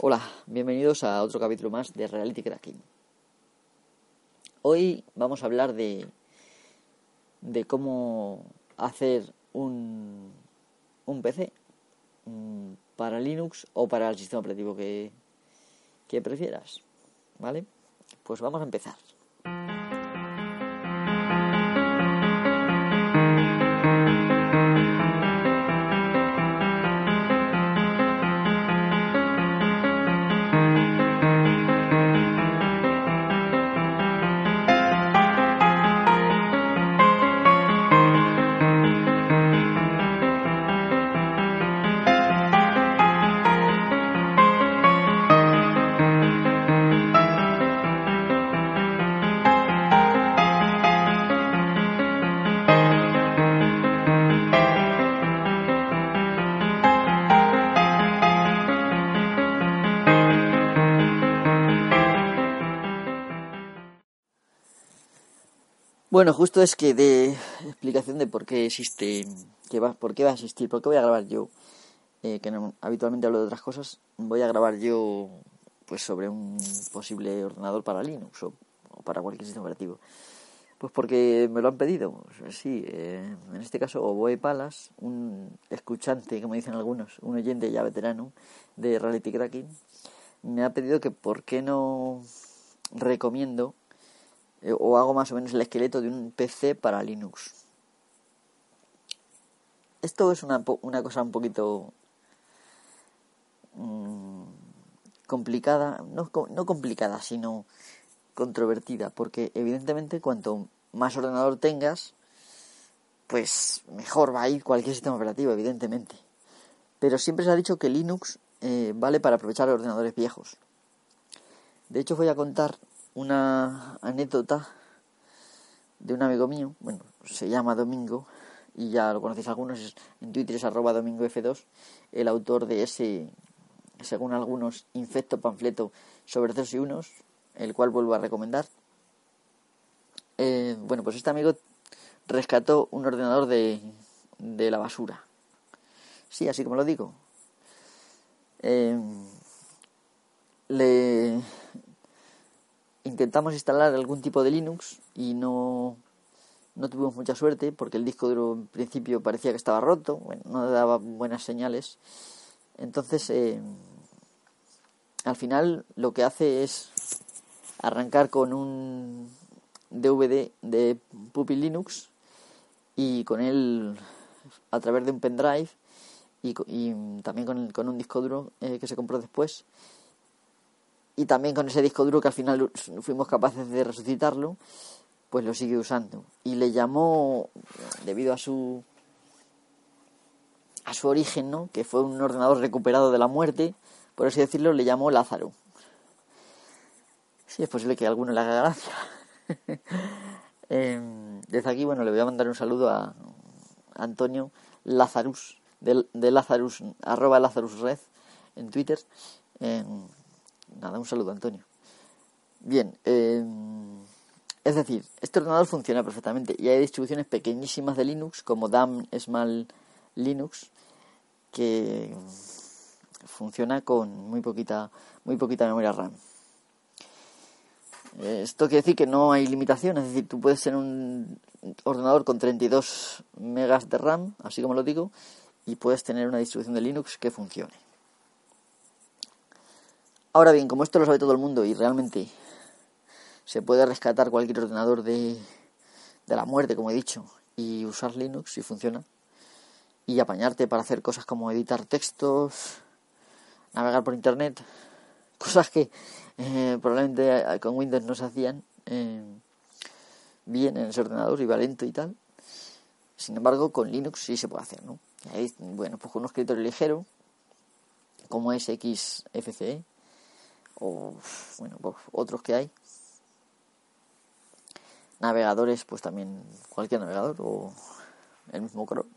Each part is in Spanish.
Hola, bienvenidos a otro capítulo más de Reality Cracking. Hoy vamos a hablar de, de cómo hacer un, un PC mm, para Linux o para el sistema operativo que, que prefieras. ¿Vale? Pues vamos a empezar. Bueno, justo es que de explicación de por qué existe, que va, por qué va a existir, por qué voy a grabar yo, eh, que no, habitualmente hablo de otras cosas, voy a grabar yo pues sobre un posible ordenador para Linux o, para cualquier sistema operativo. Pues porque me lo han pedido, sí, eh, en este caso Oboe Palas, un escuchante, como dicen algunos, un oyente ya veterano de Reality Cracking, me ha pedido que por qué no recomiendo o hago más o menos el esqueleto de un PC para Linux. Esto es una, una cosa un poquito mmm, complicada, no, no complicada, sino controvertida, porque evidentemente cuanto más ordenador tengas, pues mejor va a ir cualquier sistema operativo, evidentemente. Pero siempre se ha dicho que Linux eh, vale para aprovechar ordenadores viejos. De hecho, voy a contar una anécdota de un amigo mío, bueno, se llama Domingo, y ya lo conocéis algunos, en Twitter es arroba domingov2, el autor de ese, según algunos, infecto panfleto sobre ceros y unos, el cual vuelvo a recomendar. Eh, bueno, pues este amigo rescató un ordenador de, de la basura. Sí, así como lo digo. Eh, le intentamos instalar algún tipo de Linux y no, no tuvimos mucha suerte porque el disco duro en principio parecía que estaba roto, bueno, no daba buenas señales. Entonces, eh, al final lo que hace es arrancar con un DVD de Puppy Linux y con él a través de un pendrive y, y también con, con, un disco duro eh, que se compró después y también con ese disco duro que al final fuimos capaces de resucitarlo, pues lo sigue usando. Y le llamó, debido a su a su origen, ¿no? que fue un ordenador recuperado de la muerte, por así decirlo, le llamó Lázaro. Sí, es posible que a alguno le haga gracia. Em, desde aquí, bueno, le voy a mandar un saludo a Antonio Lazarus, de, de Lazarus, arroba Lazarus Red en Twitter. Em, Nada, un saludo, Antonio. Bien, eh, es decir, este ordenador funciona perfectamente y hay distribuciones pequeñísimas de Linux como DAM Small Linux que funciona con muy poquita, muy poquita memoria RAM. Esto quiere decir que no hay limitación, es decir, tú puedes tener un ordenador con 32 megas de RAM, así como lo digo, y puedes tener una distribución de Linux que funcione. Ahora bien, como esto lo sabe todo el mundo y realmente se puede rescatar cualquier ordenador de, de la muerte, como he dicho, y usar Linux si funciona, y apañarte para hacer cosas como editar textos, navegar por Internet, cosas que eh, probablemente con Windows no se hacían eh, bien en ese ordenador, iba lento y tal. Sin embargo, con Linux sí se puede hacer, ¿no? Bueno, pues con un escritorio ligero, como es XFCE, o bueno, pues, otros que hay. Navegadores, pues también cualquier navegador o el mismo Chrome.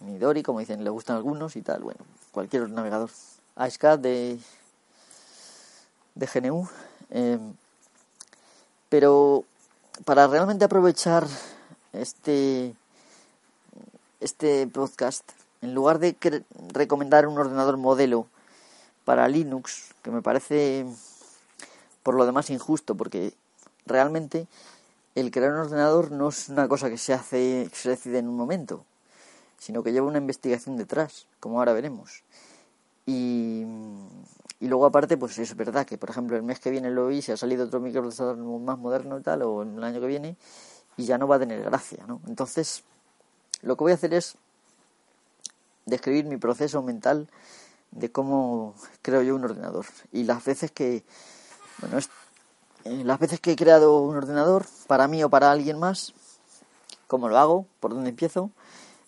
Midori, como dicen, le gustan algunos y tal, bueno, cualquier navegador. ASCAD de, de GNU. Em, pero para realmente aprovechar este, este podcast, en lugar de recomendar un ordenador modelo para Linux, que me parece por lo demás injusto, porque realmente el crear un ordenador no es una cosa que se hace, que se decide en un momento, sino que lleva una investigación detrás, como ahora veremos. Y, y luego aparte, pues es verdad que, por ejemplo, el mes que viene lo vi, si ha salido otro microprocesador más moderno y tal, o el año que viene, y ya no va a tener gracia, ¿no? Entonces, lo que voy a hacer es describir mi proceso mental de cómo creo yo un ordenador. Y las veces que, bueno, eh, las veces que he creado un ordenador, para mí o para alguien más, cómo lo hago, por dónde empiezo,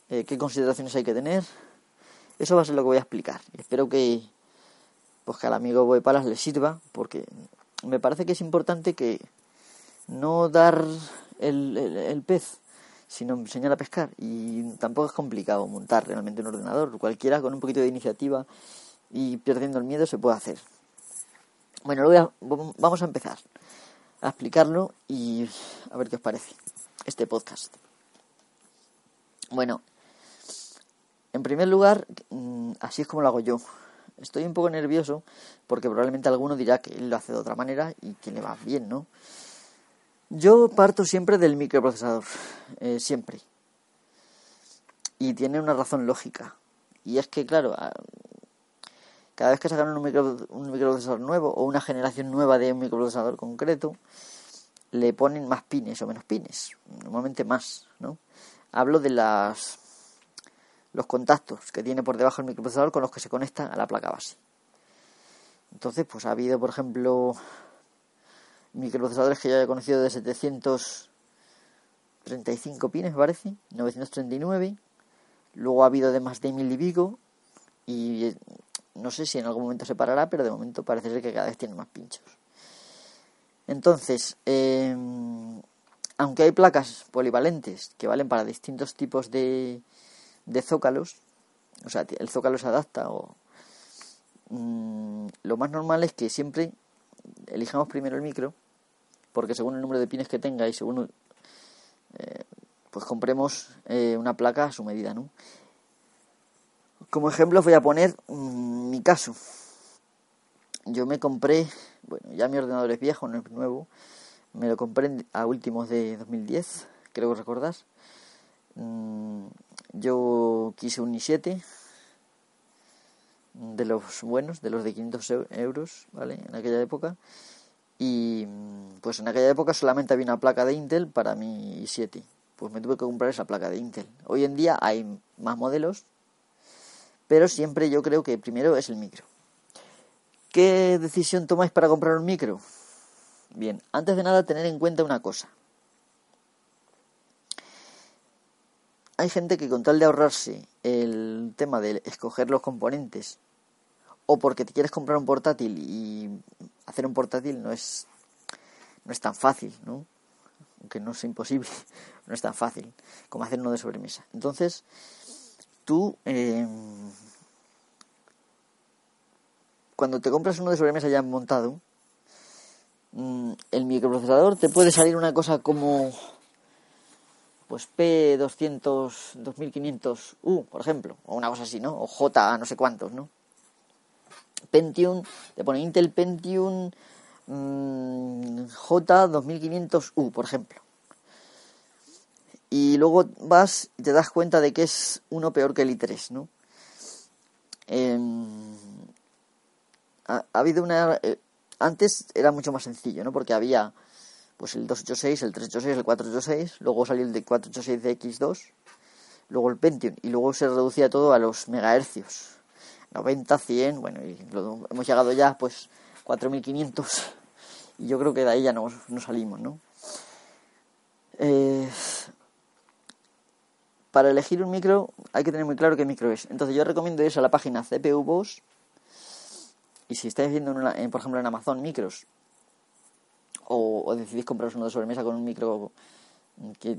eh, qué consideraciones hay que tener. Eso va a ser lo que voy a explicar. Espero que, pues que al amigo Boepalas le sirva, porque me parece que es importante que no dar el, el pez sino enseñar a pescar. Y tampoco es complicado montar realmente un ordenador. Cualquiera con un poquito de iniciativa y perdiendo el miedo se puede hacer. Bueno, lo vamos a empezar a explicarlo y a ver qué os parece este podcast. Bueno, en primer lugar, mm, así es como lo hago yo. Estoy un poco nervioso porque probablemente alguno dirá que él lo hace de otra manera y que le va bien, ¿no? Yo parto siempre del microprocesador, eh, siempre. Y tiene una razón lógica. Y es que, claro, cada vez que sacan un, un microprocesador nuevo o una generación nueva de un microprocesador concreto, le ponen más pines o menos pines. Normalmente más, ¿no? Hablo de las los contactos que tiene por debajo el microprocesador con los que se conecta a la placa base. Entonces, pues ha habido, por ejemplo, microprocesadores que ya he conocido de 735 pines, parece, 939. Luego ha habido de más de mil y pico. Y eh, no sé si en algún momento se parará, pero de momento parece ser que cada vez tiene más pinchos. Entonces, em, aunque hay placas polivalentes que valen para distintos tipos de, de zócalos, o sea, el zócalo se adapta o mm, lo más normal es que siempre elijamos primero el micro, porque según el número de pines que tenga y según eh, pues compremos eh, una placa a su medida, ¿no? Como ejemplo voy a poner mm, mi caso. Yo me compré, bueno, ya mi ordenador es viejo, no es nuevo, me lo compré a últimos de 2010, creo que recordás. Mm, yo quise un i7 de los buenos, de los de 500 euros, ¿vale? En aquella época. Y pues en aquella época solamente había una placa de Intel para mi i7. Pues me tuve que comprar esa placa de Intel. Hoy en día hay más modelos, pero siempre yo creo que primero es el micro. ¿Qué decisión tomáis para comprar un micro? Bien, antes de nada tener en cuenta una cosa. Hay gente que con tal de ahorrarse el tema de escoger los componentes o porque te quieres comprar un portátil y hacer un portátil no es no es tan fácil, ¿no? Aunque no es imposible, no es tan fácil como hacer uno de sobremesa. Entonces, tú em, cuando te compras uno de sobremesa ya montado, mm, el microprocesador te puede salir una cosa como pues P200, 2500U, por ejemplo, o una cosa así, ¿no? O J, no sé cuántos, ¿no? Pentium, te pone Intel Pentium mm, J2500U, por ejemplo. Y luego vas y te das cuenta de que es uno peor que el i3, ¿no? Em, ha, habido una... Eh, antes era mucho más sencillo, ¿no? Porque había pues el 286, el 386, el 486, luego salió el de 486DX2, luego el Pentium y luego se reducía todo a los megahercios. 90, 100, bueno, y hemos llegado ya pues 4500 y yo creo que de ahí ya no, salimos, ¿no? Eh, para elegir un micro hay que tener muy claro qué micro es. Entonces yo recomiendo ir a la página CPU Boss y si estáis viendo, por ejemplo, en Amazon micros o, decidís compraros uno de sobremesa con un micro que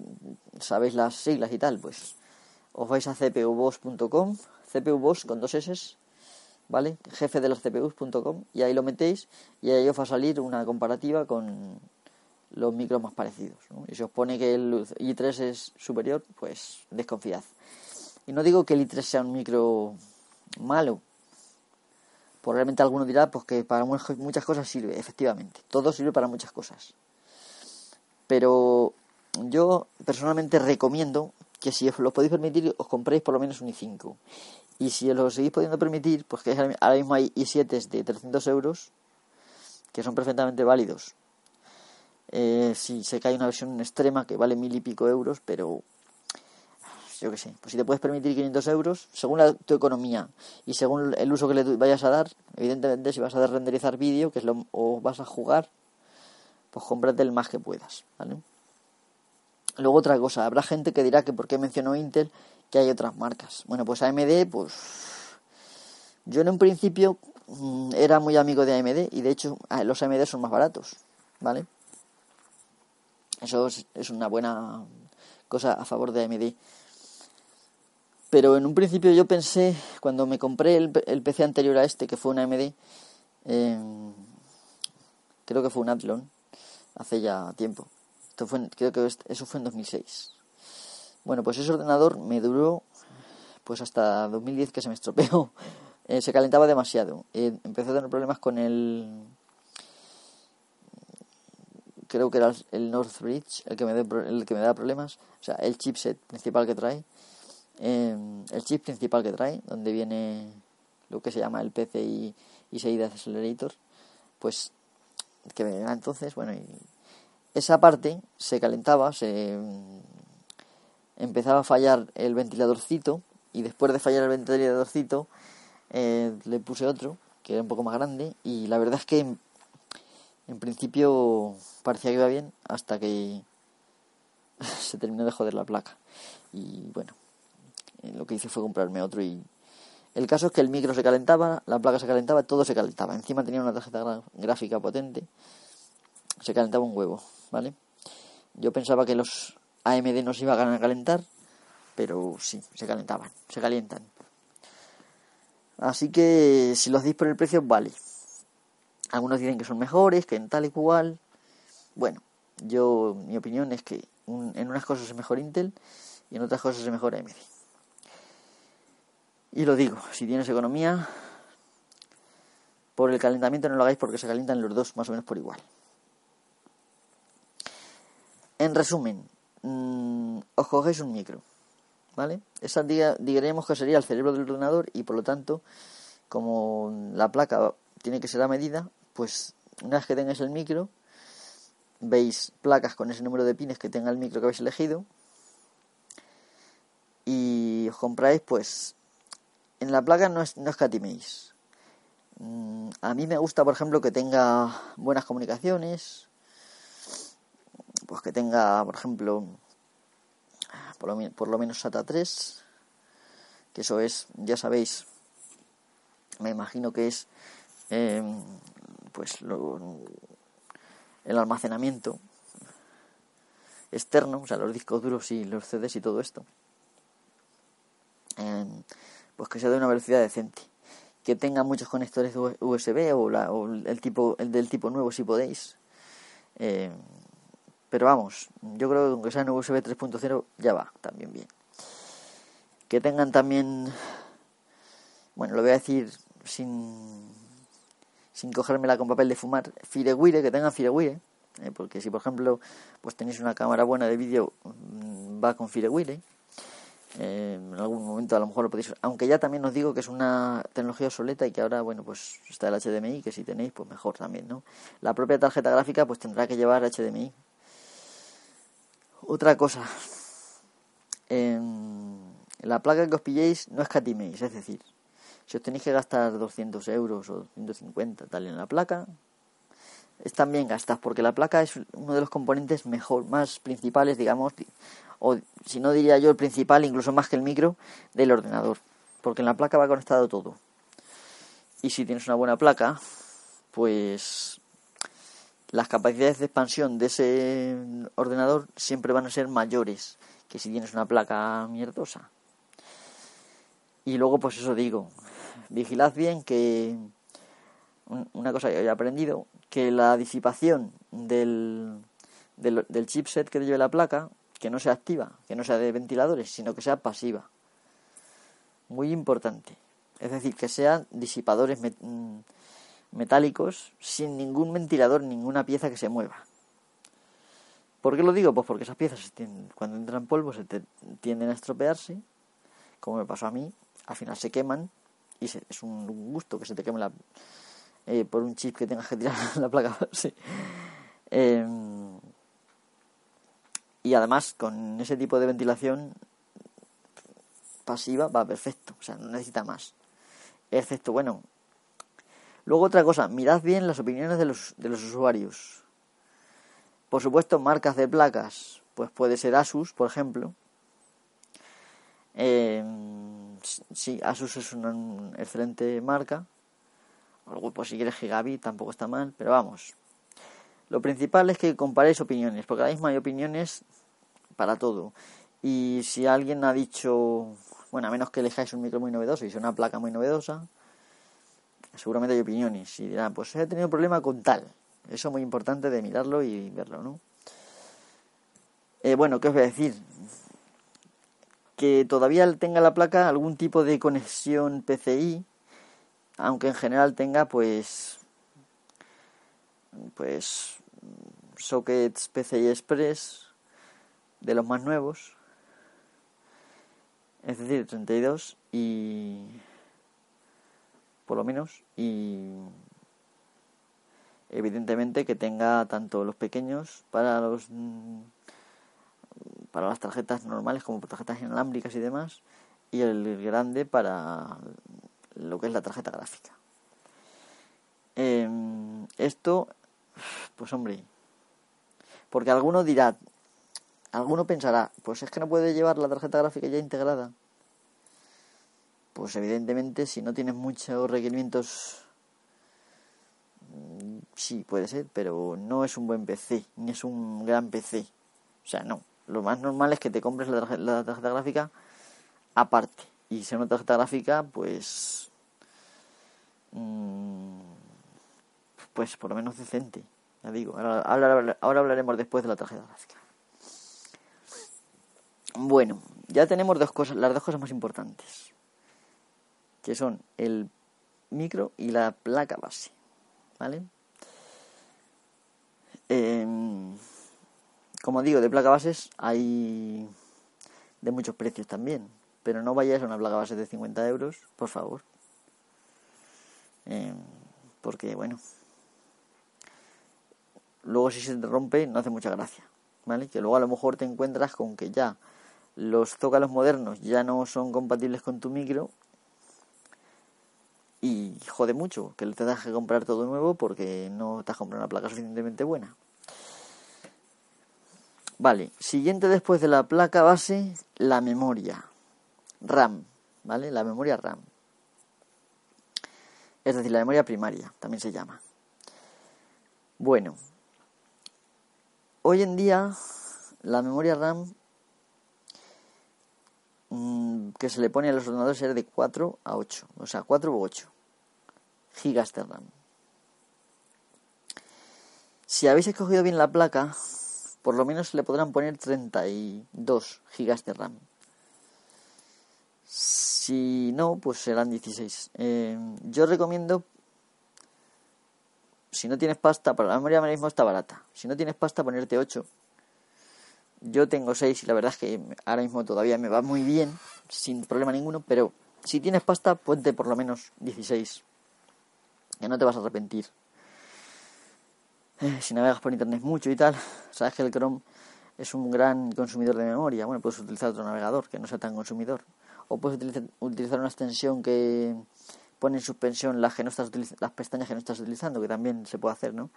sabéis las siglas y tal, pues os vais a cpuboss.com, cpuboss con dos S, ¿vale? Jefe de los CPUs.com y ahí lo metéis y ahí os va a salir una comparativa con los micros más parecidos. Y si os pone que el i3 es superior, pues desconfiad. Y no digo que el i3 sea un micro malo, Probablemente alguno dirá pues que para muchas cosas sirve, efectivamente. Todo sirve para muchas cosas. Pero yo personalmente recomiendo que si os lo podéis permitir, os compréis por lo menos un i5. Y si os lo seguís pudiendo permitir, pues que ahora mismo hay i7 de 300 euros, que son perfectamente válidos. Eh, si se cae una versión extrema que vale mil y pico euros, pero yo qué sé, pues si te puedes permitir 500 euros, según tu economía y según el uso que le vayas a dar, evidentemente si vas a renderizar vídeo que es lo, o vas a jugar, pues cómprate el más que puedas, ¿vale? Luego otra cosa, habrá gente que dirá que por qué mencionó Intel que hay otras marcas. Bueno, pues AMD, pues yo en un principio mm, era muy amigo de AMD y de hecho los AMD son más baratos, ¿vale? Eso es una buena cosa a favor de AMD. Pero en un principio yo pensé, cuando me compré el, PC anterior a este, que fue un AMD, em, creo que fue un Athlon, hace ya tiempo. Esto fue, creo que eso fue en 2006. Bueno, pues ese ordenador me duró pues hasta 2010 que se me estropeó. Eh, se calentaba demasiado. Eh, empecé a tener problemas con el... Creo que era el Northbridge el que me, el que me da problemas. O sea, el chipset principal que trae Em, el chip principal que trae, donde viene lo que se llama el PCI y 6 de Accelerator, pues que me entonces, bueno, y esa parte se calentaba, se em, empezaba a fallar el ventiladorcito y después de fallar el ventiladorcito eh, le puse otro que era un poco más grande y la verdad es que en, en principio parecía que iba bien hasta que se terminó de joder la placa y bueno eh, lo que hice fue comprarme otro y el caso es que el micro se calentaba, la placa se calentaba, todo se calentaba. Encima tenía una tarjeta gráfica potente, se calentaba un huevo, ¿vale? Yo pensaba que los AMD no se iban a calentar, pero sí, se calentaban, se calientan. Así que si los dis por el precio, vale. Algunos dicen que son mejores, que en tal y cual. Bueno, yo, mi opinión es que en unas cosas es mejor Intel y en otras cosas es mejor AMD. Y lo digo, si tienes economía, por el calentamiento no lo hagáis porque se calientan los dos más o menos por igual. En resumen, mm, os cogéis un micro, ¿vale? Esa diríamos que sería el cerebro del ordenador y por lo tanto, como la placa tiene que ser a medida, pues una vez que tengáis el micro, veis placas con ese número de pines que tenga el micro que habéis elegido y os compráis pues en la placa no, es, no escatiméis. Mm, a mí me gusta, por ejemplo, que tenga buenas comunicaciones, pues que tenga, por ejemplo, por lo, por lo menos SATA 3, que eso es, ya sabéis, me imagino que es, em, pues, el almacenamiento externo, o sea, los discos duros y los CDs y todo esto. Em, pues que sea de una velocidad decente. Que tenga muchos conectores USB o, la, o el, tipo, el del tipo nuevo si podéis. Eh, pero vamos, yo creo que aunque sea en USB 3.0 ya va también bien. Que tengan también, bueno, lo voy a decir sin, sin cogérmela con papel de fumar, Firewire, que tengan Firewire, eh, porque si por ejemplo pues tenéis una cámara buena de vídeo, mm, va con Firewire en algún momento a lo mejor lo podéis aunque ya también os digo que es una tecnología obsoleta y que ahora bueno pues está el HDMI que si tenéis pues mejor también no la propia tarjeta gráfica pues tendrá que llevar HDMI otra cosa la placa que os pilléis no escatiméis es decir si os tenéis que gastar 200 euros o 150 tal en la placa están bien gastas porque la placa es uno de los componentes mejor más principales digamos o si no diría yo el principal, incluso más que el micro, del ordenador, porque en la placa va conectado todo. Y si tienes una buena placa, pues las capacidades de expansión de ese ordenador siempre van a ser mayores que si tienes una placa mierdosa. Y luego, pues eso digo, vigilad bien que una cosa que he aprendido, que la disipación del, del, del chipset que lleve la placa que no sea activa, que no sea de ventiladores, sino que sea pasiva. Muy importante. Es decir, que sean disipadores mm, metálicos sin ningún ventilador, ninguna pieza que se mueva. ¿Por qué lo digo? Pues porque esas piezas cuando entran polvo se tienden a estropearse, como me pasó a mí, al final se queman y es un gusto que se te queme la, eh, por un chip que tengas que tirar la placa. Em, y además con ese tipo de ventilación pasiva va perfecto, o sea, no necesita más. Excepto, bueno. Luego otra cosa, mirad bien las opiniones de los, de los usuarios. Por supuesto, marcas de placas, pues puede ser Asus, por ejemplo. Eh, sí, Asus es una, excelente marca. Luego, pues si quieres Gigabit tampoco está mal, pero vamos. Lo principal es que comparéis opiniones, porque ahora mismo hay opiniones para todo. Y si alguien ha dicho, bueno, a menos que elijáis un micro muy novedoso y sea una placa muy novedosa, seguramente hay opiniones. Y dirán, pues he tenido problema con tal. Eso es muy importante de mirarlo y verlo, ¿no? Eh, bueno, ¿qué os voy a decir? Que todavía tenga la placa algún tipo de conexión PCI, aunque en general tenga, pues, pues, sockets PCI Express de los más nuevos, es decir, 32 y por lo menos y evidentemente que tenga tanto los pequeños para los para las tarjetas normales como tarjetas inalámbricas y demás y el grande para lo que es la tarjeta gráfica. Em, esto pues hombre porque alguno dirá alguno pensará pues es que no puede llevar la tarjeta gráfica ya integrada pues evidentemente si no tienes muchos requerimientos Mm, sí, puede ser, pero no es un buen PC, ni es un gran PC. O sea, no. Lo más normal es que te compres la, tarjeta gráfica aparte. Y si una tarjeta gráfica, pues. Mm, pues por lo menos decente. Ya digo, ahora, ahora hablaremos después de la tarjeta gráfica. Bueno, ya tenemos dos cosas, las dos cosas más importantes. Que son el micro y la placa base. ¿vale? Em, como digo, de placa bases hay de muchos precios también, pero no vayáis a una placa base de 50 euros, por favor. Em, porque, bueno, luego si se te rompe no hace mucha gracia, ¿vale? Que luego a lo mejor te encuentras con que ya los zócalos modernos ya no son compatibles con tu micro y jode mucho que le tengas que comprar todo nuevo porque no te has una placa suficientemente buena. Vale, siguiente después de la placa base, la memoria RAM, ¿vale? La memoria RAM. Es decir, la memoria primaria, también se llama. Bueno, hoy en día la memoria RAM Mm, que se le pone a los ordenadores era de 4 a 8, o sea, 4 u 8 gigas de RAM. Si habéis escogido bien la placa, por lo menos le podrán poner 32 gigas de RAM. Si no, pues serán 16. Eh, yo recomiendo, si no tienes pasta, para la memoria ahora mismo está barata. Si no tienes pasta, ponerte 8 yo tengo 6 y la verdad es que ahora mismo todavía me va muy bien, sin problema ninguno, pero si tienes pasta, ponte por lo menos 16. Que no te vas a arrepentir. Eh, si navegas por internet mucho y tal, sabes que el Chrome es un gran consumidor de memoria. Bueno, puedes utilizar otro navegador que no sea tan consumidor. O puedes utilizar, una extensión que pone en suspensión las, que no estás las pestañas que no estás utilizando, que también se puede hacer, ¿no?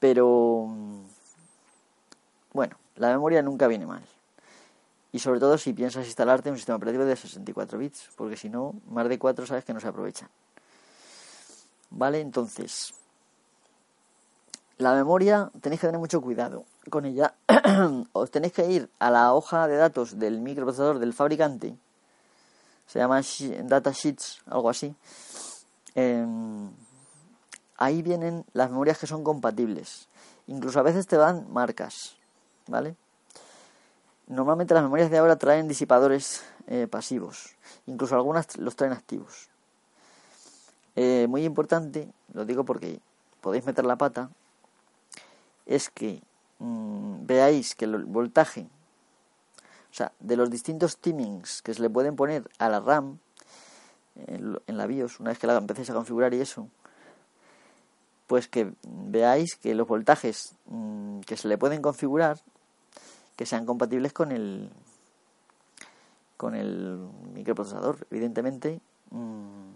Pero bueno, la memoria nunca viene mal. Y sobre todo si piensas instalarte un sistema operativo de 64 bits, porque si no, más de 4 sabes que no se aprovechan. ¿Vale? Entonces, la memoria tenéis que tener mucho cuidado con ella. Os tenéis que ir a la hoja de datos del microprocesador del fabricante. Se llama datasheets, algo así. Em, ahí vienen las memorias que son compatibles. Incluso a veces te dan marcas. ¿Vale? Normalmente las memorias de ahora traen disipadores eh, pasivos, incluso algunas los traen activos. Eh, muy importante, lo digo porque podéis meter la pata, es que mm, veáis que el voltaje, o sea, de los distintos timings que se le pueden poner a la RAM en, la BIOS, una vez que la empecéis a configurar y eso, pues que veáis que los voltajes mm, que se le pueden configurar que sean compatibles con el con el microprocesador. Evidentemente, mm,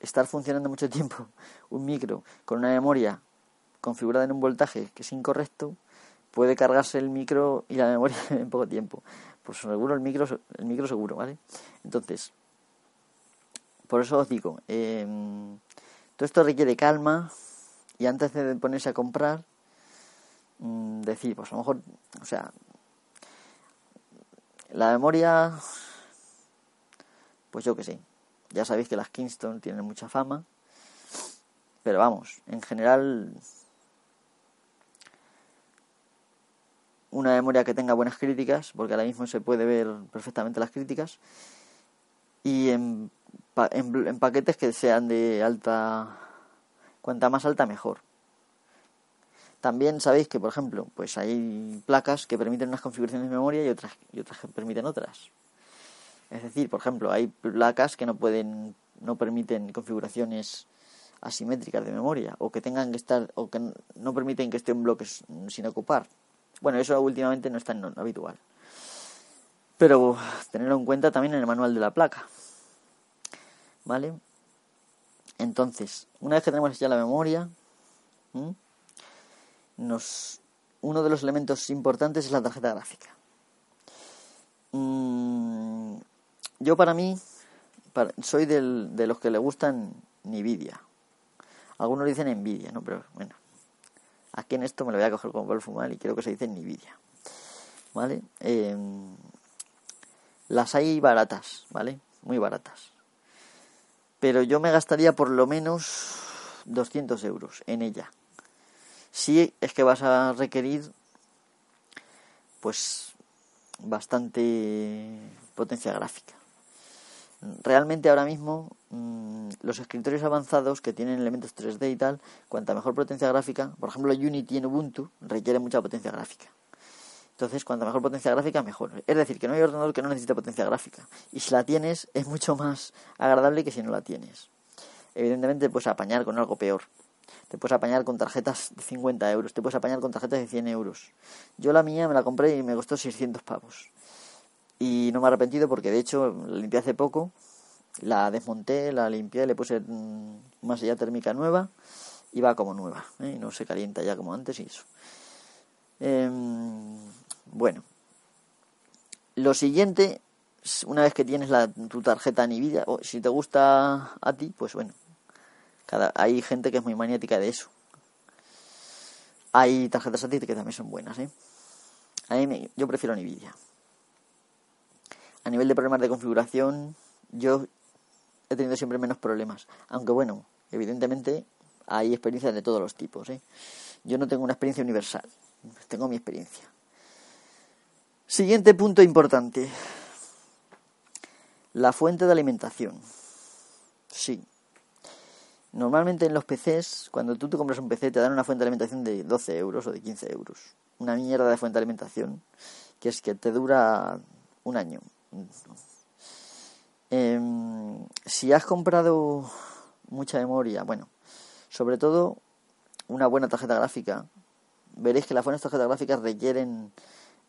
estar funcionando mucho tiempo un micro con una memoria configurada en un voltaje que es incorrecto puede cargarse el micro y la memoria en poco tiempo. Por seguro el micro, el micro seguro, ¿vale? Entonces, por eso os digo, em, todo esto requiere calma y antes de ponerse a comprar, mm, decir, pues a lo mejor, o sea, la memoria, pues yo que sé. Ya sabéis que las Kingston tienen mucha fama. Pero vamos, en general, una memoria que tenga buenas críticas, porque ahora mismo se puede ver perfectamente las críticas. Y en, en paquetes que sean de alta, cuanta más alta mejor. También sabéis que, por ejemplo, pues hay placas que permiten unas configuraciones de memoria y otras, y otras que permiten otras. Es decir, por ejemplo, hay placas que no pueden, no permiten configuraciones asimétricas de memoria o que tengan que estar o que no permiten que esté un bloque sin ocupar. Bueno, eso últimamente no es tan habitual. Pero tenerlo en cuenta también en el manual de la placa. ¿Vale? Entonces, una vez que tenemos ya la memoria, nos, uno de los elementos importantes es la tarjeta gráfica. Mm, yo para mí soy del, de los que le gustan Nvidia. Algunos dicen Nvidia, ¿no? Pero bueno, aquí en esto me lo voy a coger como el fumar y creo que se dice Nvidia. ¿Vale? Em, las hay baratas, ¿vale? Muy baratas. Pero yo me gastaría por lo menos 200 euros en ella sí es que vas a requerir pues bastante potencia gráfica. Realmente ahora mismo mm, los escritorios avanzados que tienen elementos 3D y tal, cuanta mejor potencia gráfica, por ejemplo Unity en Ubuntu requiere mucha potencia gráfica. Entonces, cuanta mejor potencia gráfica, mejor. Es decir, que no hay ordenador que no necesite potencia gráfica. Y si la tienes, es mucho más agradable que si no la tienes. Evidentemente, pues apañar con algo peor te puedes apañar con tarjetas de 50 euros, te puedes apañar con tarjetas de 100 euros. Yo la mía me la compré y me costó 600 pavos. Y no me he arrepentido porque de hecho la limpié hace poco, la desmonté, la limpié, le puse mm, más allá térmica nueva y va como nueva, ¿eh? y no se calienta ya como antes y eso. Em, bueno, lo siguiente, una vez que tienes la, tu tarjeta Nvidia, o si te gusta a ti, pues bueno, hay gente que es muy maniática de eso. Hay tarjetas ti que también son buenas, ¿eh? A yo prefiero Nvidia. A nivel de problemas de configuración, yo he tenido siempre menos problemas. Aunque bueno, evidentemente hay experiencias de todos los tipos, ¿eh? Yo no tengo una experiencia universal, tengo mi experiencia. Siguiente punto importante. La fuente de alimentación. Sí, Normalmente en los PCs, cuando tú te compras un PC, te dan una fuente de alimentación de 12 euros o de 15 euros. Una mierda de fuente de alimentación, que es que te dura un año. Em, si has comprado mucha memoria, bueno, sobre todo una buena tarjeta gráfica, veréis que las buenas tarjetas gráficas requieren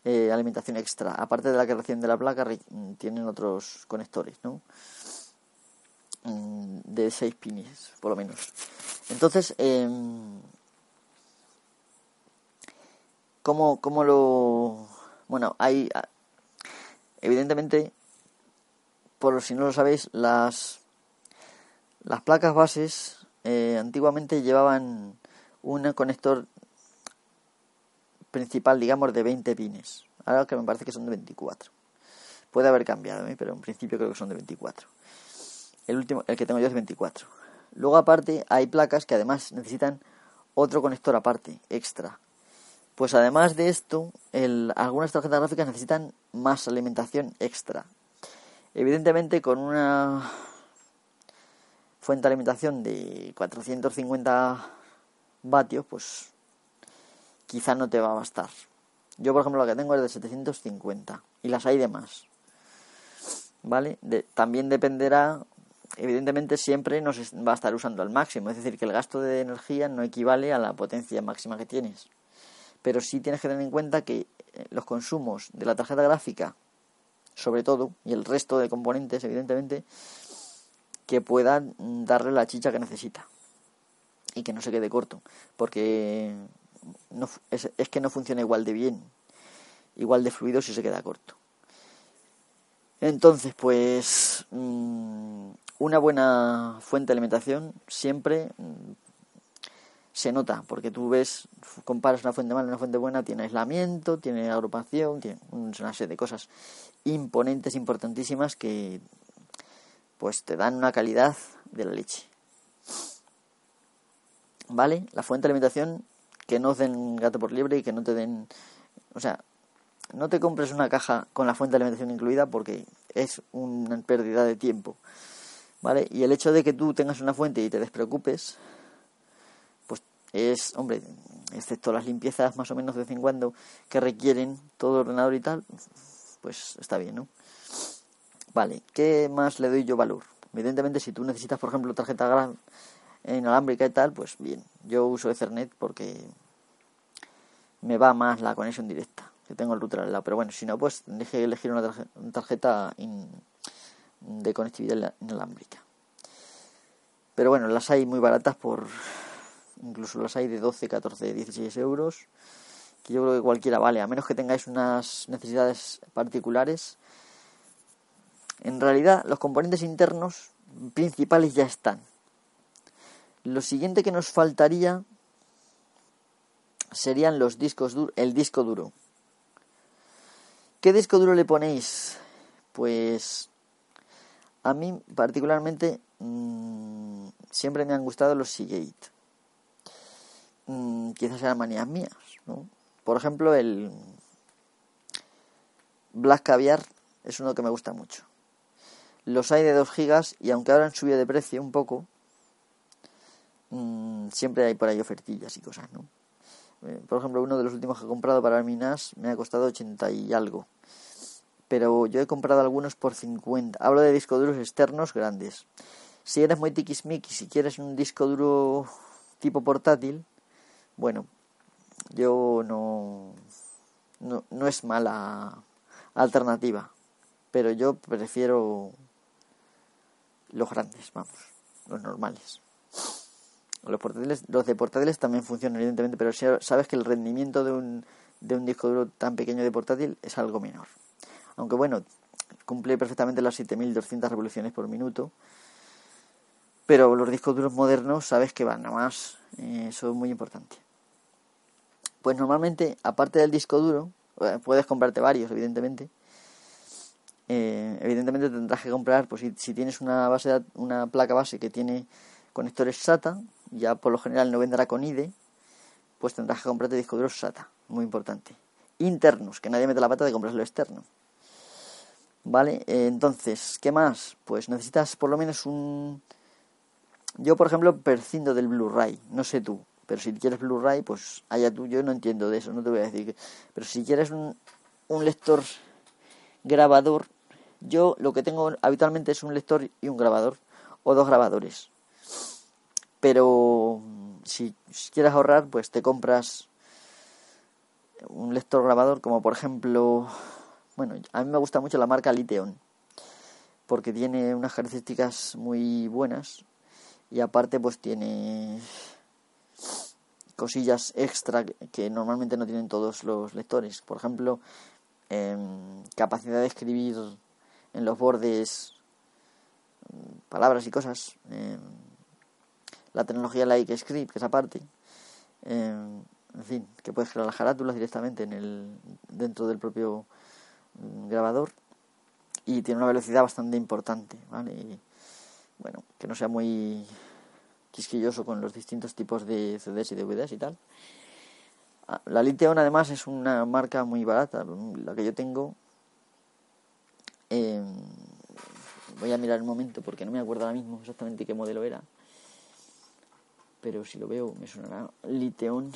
eh, alimentación extra. Aparte de la que reciben de la placa, tienen otros conectores, ¿no? Mm, de seis pines, por lo menos. Entonces, eh, ¿cómo, ¿cómo, lo...? Bueno, hay... Evidentemente, por si no lo sabéis, las, las placas bases eh, antiguamente llevaban un conector principal, digamos, de 20 pines. Ahora que me parece que son de 24. Puede haber cambiado, ¿eh? pero en principio creo que son de 24. El último, el que tengo yo es 24. Luego aparte hay placas que además necesitan otro conector aparte, extra. Pues además de esto, algunas tarjetas gráficas necesitan más alimentación extra. Evidentemente con una fuente de alimentación de 450 vatios, pues quizá no te va a bastar. Yo, por ejemplo, la que tengo es de 750 y las hay de más. ¿Vale? también dependerá, evidentemente siempre nos va a estar usando al máximo, es decir, que el gasto de energía no equivale a la potencia máxima que tienes. Pero sí tienes que tener en cuenta que eh, los consumos de la tarjeta gráfica, sobre todo, y el resto de componentes, evidentemente, que puedan darle la chicha que necesita y que no se quede corto, porque es, que no funciona igual de bien, igual de fluido si se queda corto. Entonces, pues mm, una buena fuente de alimentación siempre mm, se nota, porque tú ves, comparas una fuente mala una fuente buena, tiene aislamiento, tiene agrupación, tiene una serie de cosas imponentes, importantísimas que pues te dan una calidad de la leche. ¿Vale? La fuente de alimentación que no den gato por liebre y que no te den... O sea, no te compres una caja con la fuente de alimentación incluida porque es una pérdida de tiempo. ¿Vale? Y el hecho de que tú tengas una fuente y te despreocupes, pues es, hombre, excepto las limpiezas más o menos de vez en cuando que requieren todo ordenador y tal, pues está bien, ¿no? Vale, ¿qué más le doy yo valor? Evidentemente, si tú necesitas, por ejemplo, tarjeta inalámbrica y tal, pues bien, yo uso Ethernet porque me va más la conexión directa, que tengo el router al lado. Pero bueno, si no, pues tendré que elegir una tarjeta de conectividad inalámbrica. Pero bueno, las hay muy baratas por... Incluso las hay de 12, 14, 16 euros. Que yo creo que cualquiera vale, a menos que tengáis unas necesidades particulares en realidad, los componentes internos principales ya están. Lo siguiente que nos faltaría serían los discos duros, el disco duro. ¿Qué disco duro le ponéis? Pues a mí particularmente mm, siempre me han gustado los Seagate. Mm, quizás sean manías mías, ¿no? Por ejemplo, el Black Caviar es uno que me gusta mucho. Los hay de 2 gigas y aunque ahora han subido de precio un poco, mmm, siempre hay por ahí ofertillas y cosas, ¿no? Eh, por ejemplo, uno de los últimos que he comprado para mi NAS me ha costado 80 y algo. Pero yo he comprado algunos por 50. Hablo de discos duros externos grandes. Si eres muy tiquismiquis, si quieres un disco duro tipo portátil, bueno, yo no, no, no es mala alternativa. Pero yo prefiero los grandes, vamos, los normales. Los, portátiles, los de portátiles también funcionan, evidentemente, pero sabes que el rendimiento de un, de un disco duro tan pequeño de portátil es algo menor. Aunque bueno, cumple perfectamente las 7200 revoluciones por minuto. Pero los discos duros modernos sabes que van a más. Eh, eso es muy importante. Pues normalmente, aparte del disco duro, eh, puedes comprarte varios, evidentemente. Eh, evidentemente tendrás que comprar, pues si, tienes una base, una placa base que tiene conectores SATA, ya por lo general no vendrá con IDE, pues tendrás que comprarte disco duro SATA, muy importante. Internos, que nadie mete la pata de comprarlo externo. ¿Vale? Entonces, ¿qué más? Pues necesitas por lo menos un... Yo, por ejemplo, prescindo del Blu-ray, no sé tú, pero si quieres Blu-ray, pues allá tú, yo no entiendo de eso, no te voy a decir. Que... Pero si quieres un, un lector grabador, yo lo que tengo habitualmente es un lector y un grabador, o dos grabadores. Pero si, quieres ahorrar, pues te compras un lector grabador, como por ejemplo, bueno, a mí me gusta mucho la marca Liteon, porque tiene unas características muy buenas y aparte pues tiene cosillas extra que normalmente no tienen todos los lectores. Por ejemplo, eh, capacidad de escribir en los bordes palabras y cosas, la tecnología Like Script, que es aparte, en fin, que puedes crear las carátulas directamente en el, dentro del propio mm, grabador y tiene una velocidad bastante importante, ¿vale? Y, bueno, que no sea muy quisquilloso con los distintos tipos de CDs y DVDs y tal. Ah, la Liteon además es una marca muy barata, la que yo tengo. Eh, voy a mirar un momento porque no me acuerdo ahora mismo exactamente qué modelo era. Pero si lo veo me sonará Liteon.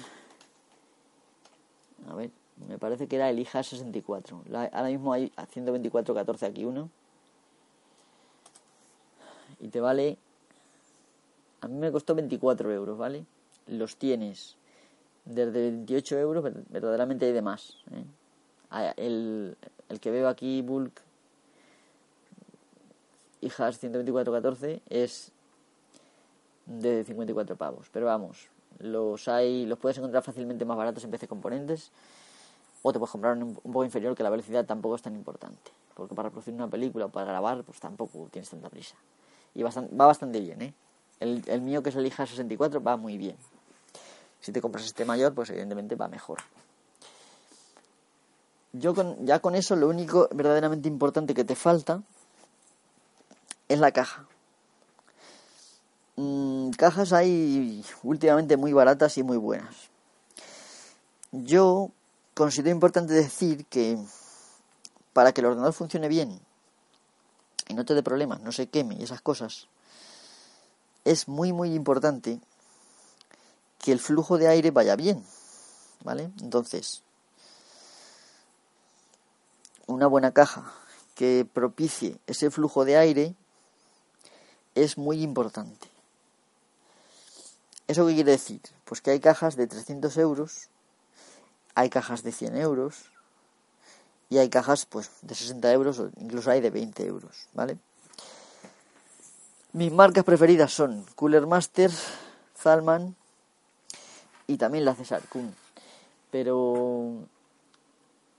A ver, me parece que era el IJA 64. ahora mismo hay 124.14 aquí uno. Y te vale... A mí me costó 24 euros, ¿vale? Los tienes desde 28 euros, verdaderamente hay de más. ¿eh? El, el que veo aquí, Bulk IJAS 124.14, es de 54 pavos. Pero vamos, los hay, los puedes encontrar fácilmente más baratos en PC Componentes o te puedes comprar un, poco inferior que la velocidad tampoco es tan importante. Porque para producir una película o para grabar, pues tampoco tienes tanta prisa. Y va bastante bien, ¿eh? El, el mío, que es el IJA 64, va muy bien. Si te compras este mayor, pues evidentemente va mejor. Yo ya con eso lo único verdaderamente importante que te falta es la caja. Mm, cajas hay últimamente muy baratas y muy buenas. Yo considero importante decir que para que el ordenador funcione bien y no te dé problemas, no se queme y esas cosas, es muy muy importante que el flujo de aire vaya bien, ¿vale? Entonces, una buena caja que propicie ese flujo de aire es muy importante. ¿Eso qué quiere decir? Pues que hay cajas de 300 euros, hay cajas de 100 euros y hay cajas pues de 60 euros o incluso hay de 20 euros, ¿vale? Mis marcas preferidas son Cooler Master, Zalman y también la César Kuhn. Pero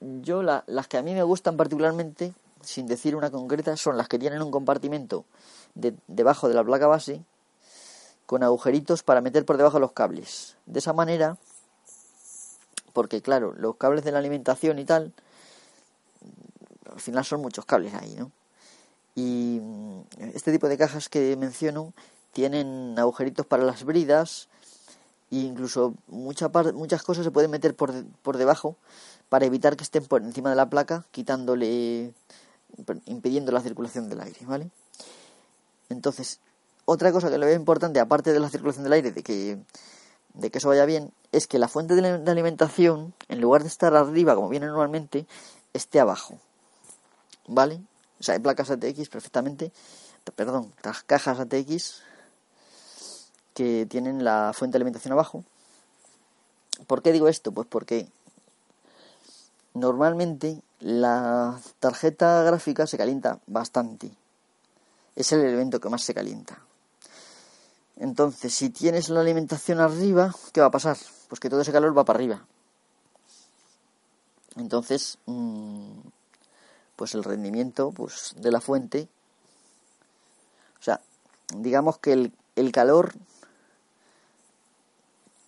yo las que a mí me gustan particularmente, sin decir una concreta, son las que tienen un compartimento debajo de la placa base con agujeritos para meter por debajo los cables. De esa manera, porque claro, los cables de la alimentación y tal, al final son muchos cables ahí, ¿no? Y este tipo de cajas que menciono tienen agujeritos para las bridas e incluso mucha muchas cosas se pueden meter por, por debajo para evitar que estén por encima de la placa, quitándole, impidiendo la circulación del aire, ¿vale? Entonces, otra cosa que le veo importante, aparte de la circulación del aire, de que, de que eso vaya bien, es que la fuente de, alimentación, en lugar de estar arriba como viene normalmente, esté abajo. ¿Vale? O sea, hay placas ATX perfectamente, perdón, cajas ATX que tienen la fuente de alimentación abajo. ¿Por qué digo esto? Pues porque normalmente la tarjeta gráfica se calienta bastante es el elemento que más se calienta. Entonces, si tienes la alimentación arriba, ¿qué va a pasar? Pues que todo ese calor va para arriba. Entonces, mm, pues el rendimiento pues, de la fuente, o sea, digamos que el, el calor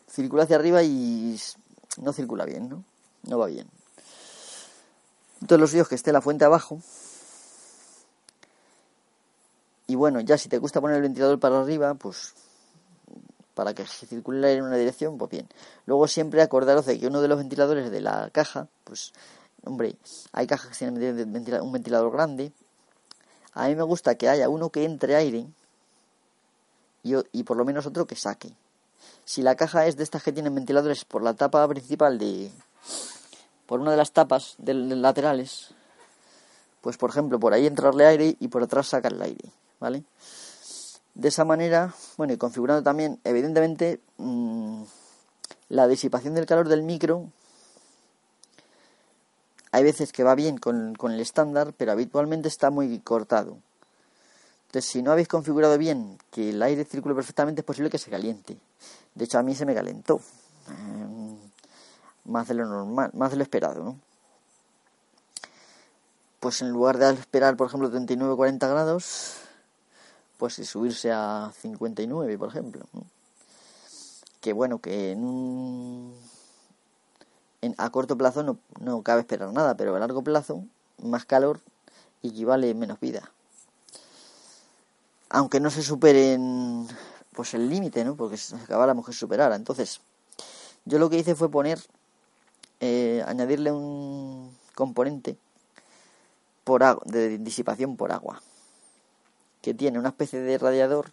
circula hacia arriba y no circula bien, ¿no? No va bien. Entonces los días que esté la fuente abajo, y bueno, ya si te gusta poner el ventilador para arriba, pues para que se circule el aire en una dirección, pues bien. Luego siempre acordaros de que uno de los ventiladores de la caja, pues, hombre, hay cajas que tienen un ventilador grande. A mí me gusta que haya uno que entre aire y, por lo menos otro que saque. Si la caja es de estas que tienen ventiladores por la tapa principal de... por una de las tapas de, laterales, pues por ejemplo por ahí entrarle aire y por atrás sacarle aire. ¿vale? De esa manera, bueno, y configurando también, evidentemente, mm, la disipación del calor del micro, hay veces que va bien con, con el estándar, pero habitualmente está muy cortado. Entonces, si no habéis configurado bien que el aire circule perfectamente, es posible que se caliente. De hecho, a mí se me calentó. Eh, más de lo normal, más de lo esperado, ¿no? Pues en lugar de esperar, por ejemplo, 39-40 grados, pues subirse a 59, por ejemplo. Que bueno, que en en, a corto plazo no, no cabe esperar nada, pero a largo plazo más calor equivale menos vida. Aunque no se superen pues el límite, ¿no? Porque acabáramos que superara. Entonces, yo lo que hice fue poner eh, añadirle un componente por de disipación por agua, que tiene una especie de radiador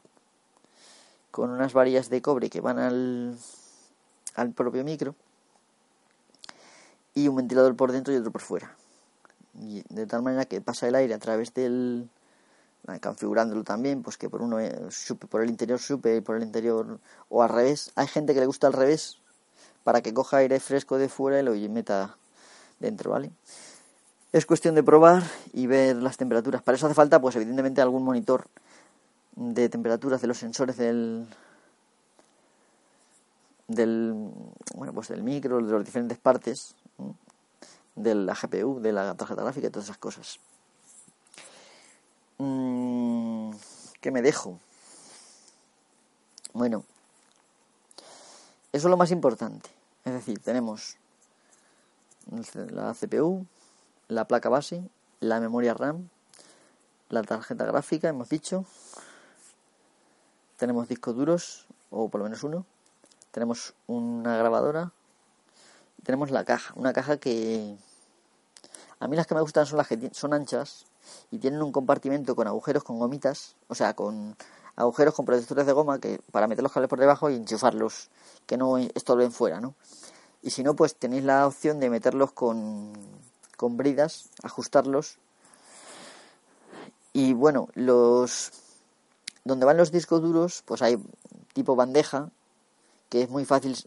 con unas varillas de cobre que van al, al propio micro y un ventilador por dentro y otro por fuera. Y de tal manera que pasa el aire a través del configurándolo también, pues que por uno eh, supe, por el interior supe y por el interior o al revés. Hay gente que le gusta al revés para que coja aire fresco de fuera y lo meta dentro, ¿vale? Es cuestión de probar y ver las temperaturas. Para eso hace falta, pues evidentemente, algún monitor de temperaturas de los sensores del del bueno pues del micro de las diferentes partes de la GPU de la tarjeta gráfica y todas esas cosas mm, ¿qué me dejo? bueno eso es lo más importante es decir tenemos la CPU la placa base la memoria RAM la tarjeta gráfica hemos dicho. Tenemos discos duros, o por lo menos uno, tenemos una grabadora, tenemos la caja, una caja que a mí las que me gustan son las que son anchas y tienen un compartimento con agujeros con gomitas, o sea, con agujeros con protectores de goma que para meter los cables por debajo y enchufarlos, que no estorben fuera, ¿no? Y si no, pues tenéis la opción de meterlos con, con bridas, ajustarlos. Y bueno, los donde van los discos duros, pues hay tipo bandeja, que es muy fácil,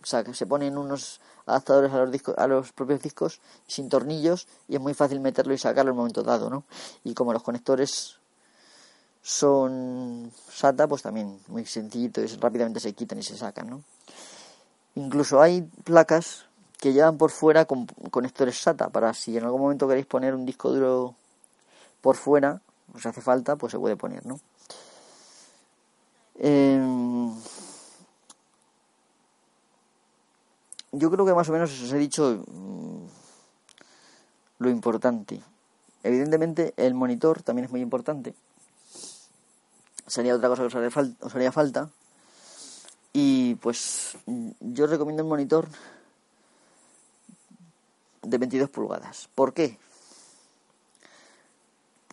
o sea, que se ponen unos adaptadores a los, discos, a los propios discos sin tornillos y es muy fácil meterlo y sacarlo en un momento dado, ¿no? Y como los conectores son SATA, pues también muy sencillito y rápidamente se quitan y se sacan, ¿no? Incluso hay placas que llevan por fuera con conectores SATA para si en algún momento queréis poner un disco duro por fuera, os hace falta, pues se puede poner, ¿no? Em, yo creo que más o menos os he dicho mm, lo importante. Evidentemente el monitor también es muy importante. Sería otra cosa que os haría, falta, os haría falta. Y pues yo recomiendo un monitor de 22 pulgadas. ¿Por qué?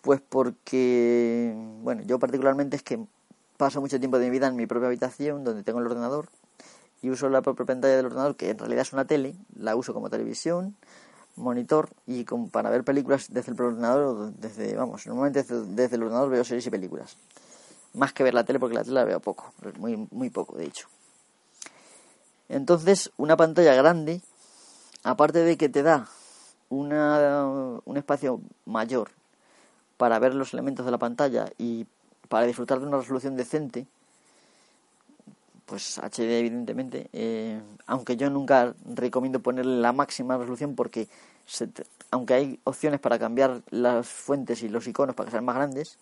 Pues porque, bueno, yo particularmente es que paso mucho tiempo de mi vida en mi propia habitación donde tengo el ordenador y uso la propia pantalla del ordenador que en realidad es una tele, la uso como televisión, monitor y para ver películas desde el ordenador o desde, vamos, normalmente desde, el ordenador veo series y películas. Más que ver la tele porque la tele la veo poco, muy, muy poco de hecho. Entonces, una pantalla grande, aparte de que te da una, un espacio mayor para ver los elementos de la pantalla y para disfrutar de una resolución decente, pues HD evidentemente, eh, aunque yo nunca recomiendo ponerle la máxima resolución porque aunque hay opciones para cambiar las fuentes y los iconos para que sean más grandes,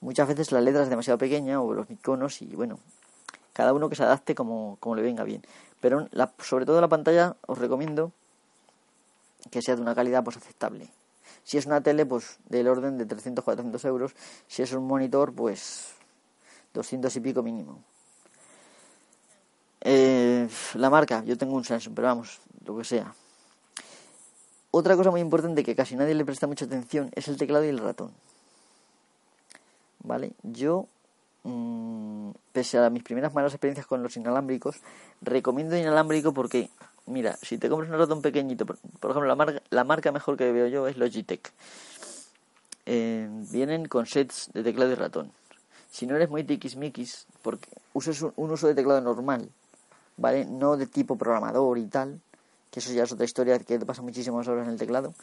muchas veces la letra es demasiado pequeña o los iconos y bueno, cada uno que se adapte como, como le venga bien. Pero sobre todo la pantalla os recomiendo que sea de una calidad pues aceptable. Si es una tele, pues del orden de 300, 400 euros. Si es un monitor, pues 200 y pico mínimo. Eh, la marca, yo tengo un Samsung, pero vamos, lo que sea. Otra cosa muy importante que casi nadie le presta mucha atención es el teclado y el ratón. ¿Vale? Yo, mm, pese a mis primeras malas experiencias con los inalámbricos, recomiendo inalámbrico porque mira, si te compras un ratón pequeñito, por, ejemplo, la marca, la marca mejor que veo yo es Logitech. Eh, vienen con sets de teclado y ratón. Si no eres muy tiquismiquis, porque uses un, uso de teclado normal, ¿vale? No de tipo programador y tal, que eso ya es otra historia que te pasa muchísimas horas en el teclado.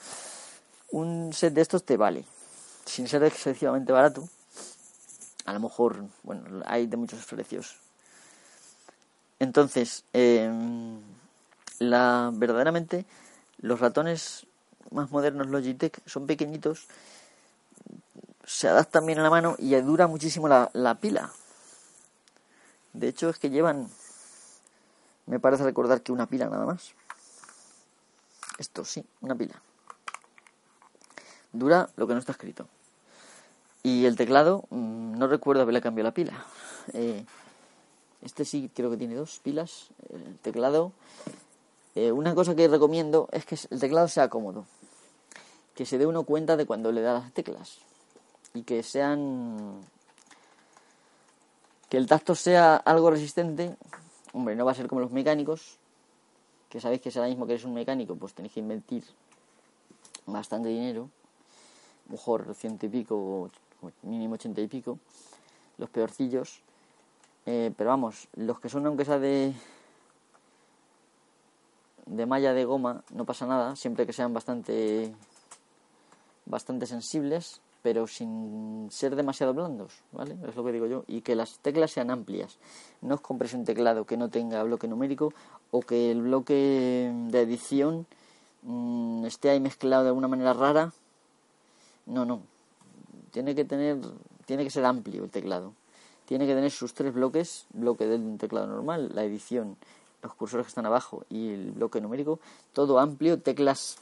Un set de estos te vale, sin ser excesivamente barato. A lo mejor, bueno, hay de muchos precios. Entonces, eh, la verdaderamente los ratones más modernos Logitech son pequeñitos, se adaptan bien a la mano y dura muchísimo la, la pila. De hecho es que llevan, me parece recordar que una pila nada más. Esto sí, una pila. Dura lo que no está escrito. Y el teclado, mm, no recuerdo haberle cambiado la pila. Eh, este sí creo que tiene dos pilas. El teclado Eh, una cosa que recomiendo es que el teclado sea cómodo, que se dé uno cuenta de cuando le da las teclas y que sean que el tacto sea algo resistente. Hombre, no va a ser como los mecánicos, que sabéis que es ahora mismo que eres un mecánico, pues tenéis que invertir bastante dinero, mejor ciento y pico, mínimo ochenta y pico, los peorcillos. Eh, pero vamos, los que son aunque sea de de malla de goma no pasa nada, siempre que sean bastante bastante sensibles, pero sin ser demasiado blandos, ¿vale? Es lo que digo yo, y que las teclas sean amplias. No os compres un teclado que no tenga bloque numérico o que el bloque de edición mm, esté ahí mezclado de alguna manera rara. No, no. Tiene que tener tiene que ser amplio el teclado. Tiene que tener sus tres bloques, bloque del teclado normal, la edición, los cursores que están abajo y el bloque numérico, todo amplio, teclas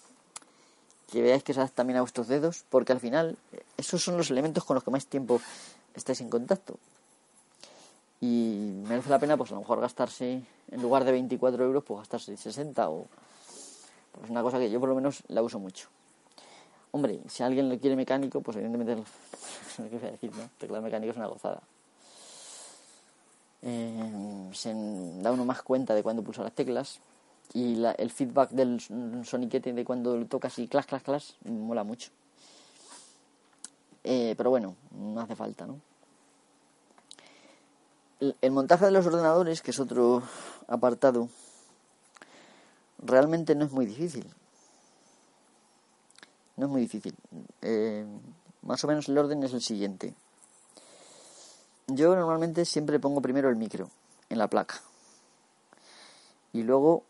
que veáis que se adaptan también a vuestros dedos, porque al final esos son los elementos con los que más tiempo estáis en contacto. Y merece la pena, pues a lo mejor gastarse, en lugar de 24 euros, pues gastarse 60 o... Pues una cosa que yo por lo menos la uso mucho. Hombre, si alguien lo quiere mecánico, pues evidentemente, no sé qué decir, ¿no? Teclado mecánico es una gozada. Eh, se da uno más cuenta de cuándo pulsa las teclas y el feedback del soniquete de cuando lo tocas y clas, clas, clas, mola mucho. Eh, pero bueno, no hace falta, ¿no? El, montaje de los ordenadores, que es otro apartado, realmente no es muy difícil. No es muy difícil. Eh, más o menos el orden es el siguiente. Yo normalmente siempre pongo primero el micro en la placa. Y luego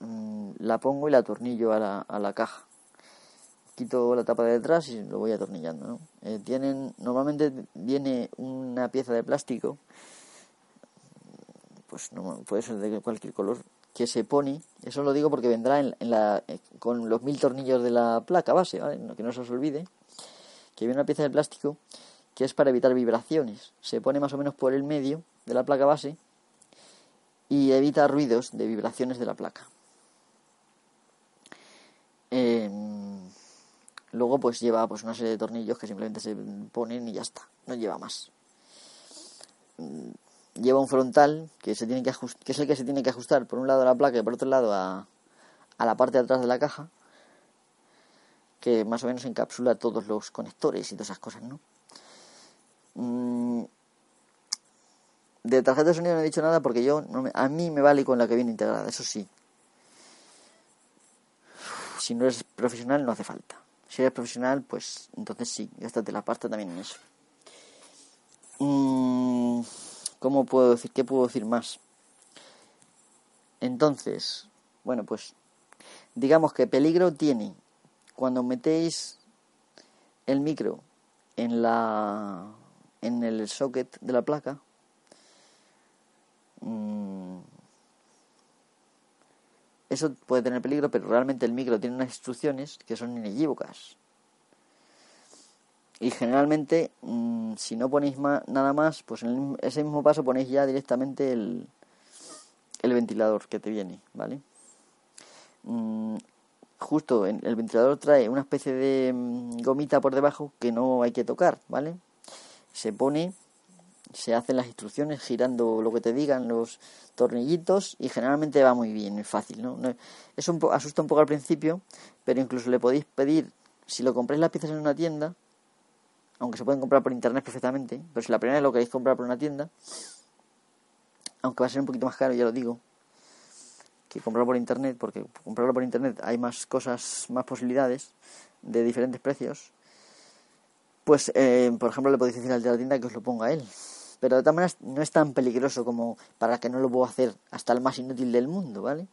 mm, la pongo y la atornillo a la, a la caja. Quito la tapa de detrás y lo voy atornillando. ¿no? Eh, tienen, normalmente viene una pieza de plástico, pues no, puede ser de cualquier color, que se pone, eso lo digo porque vendrá en, la, eh, con los mil tornillos de la placa base, que no se os olvide, que viene una pieza de plástico que es para evitar vibraciones. Se pone más o menos por el medio de la placa base y evita ruidos de vibraciones de la placa. Em, luego pues lleva pues una serie de tornillos que simplemente se ponen y ya está, no lleva más. Lleva un frontal que se tiene que, que es el que se tiene que ajustar por un lado a la placa y por otro lado a, a la parte de atrás de la caja que más o menos encapsula todos los conectores y todas esas cosas, ¿no? Mm, de tarjeta de sonido no he dicho nada porque yo a mí me vale con la que viene integrada, eso sí. Si no eres profesional no hace falta. Si eres profesional, pues entonces sí, te la pasta también en eso. Mm, ¿Cómo puedo decir? ¿Qué puedo decir más? Entonces, bueno, pues digamos que peligro tiene cuando metéis el micro en la en el socket de la placa mm, eso puede tener peligro, pero realmente el micro tiene unas instrucciones que son inequívocas. Y generalmente, mm, si no ponéis nada más, pues en ese mismo paso ponéis ya directamente el, el ventilador que te viene, ¿vale? Mm, justo el ventilador trae una especie de gomita por debajo que no hay que tocar, ¿vale? se pone, se hacen las instrucciones girando lo que te digan los tornillitos y generalmente va muy bien, es fácil, ¿no? Eso un asusta un poco al principio, pero incluso le podéis pedir, si lo compráis las piezas en una tienda, aunque se pueden comprar por internet perfectamente, pero si la primera vez lo queréis comprar por una tienda, aunque va a ser un poquito más caro, ya lo digo, que comprarlo por internet, porque comprarlo por internet hay más cosas, más posibilidades de diferentes precios, pues eh, por ejemplo le podéis decir al de la tienda que os lo ponga él. Pero de todas maneras no es tan peligroso como para que no lo puedo hacer hasta el más inútil del mundo, ¿vale?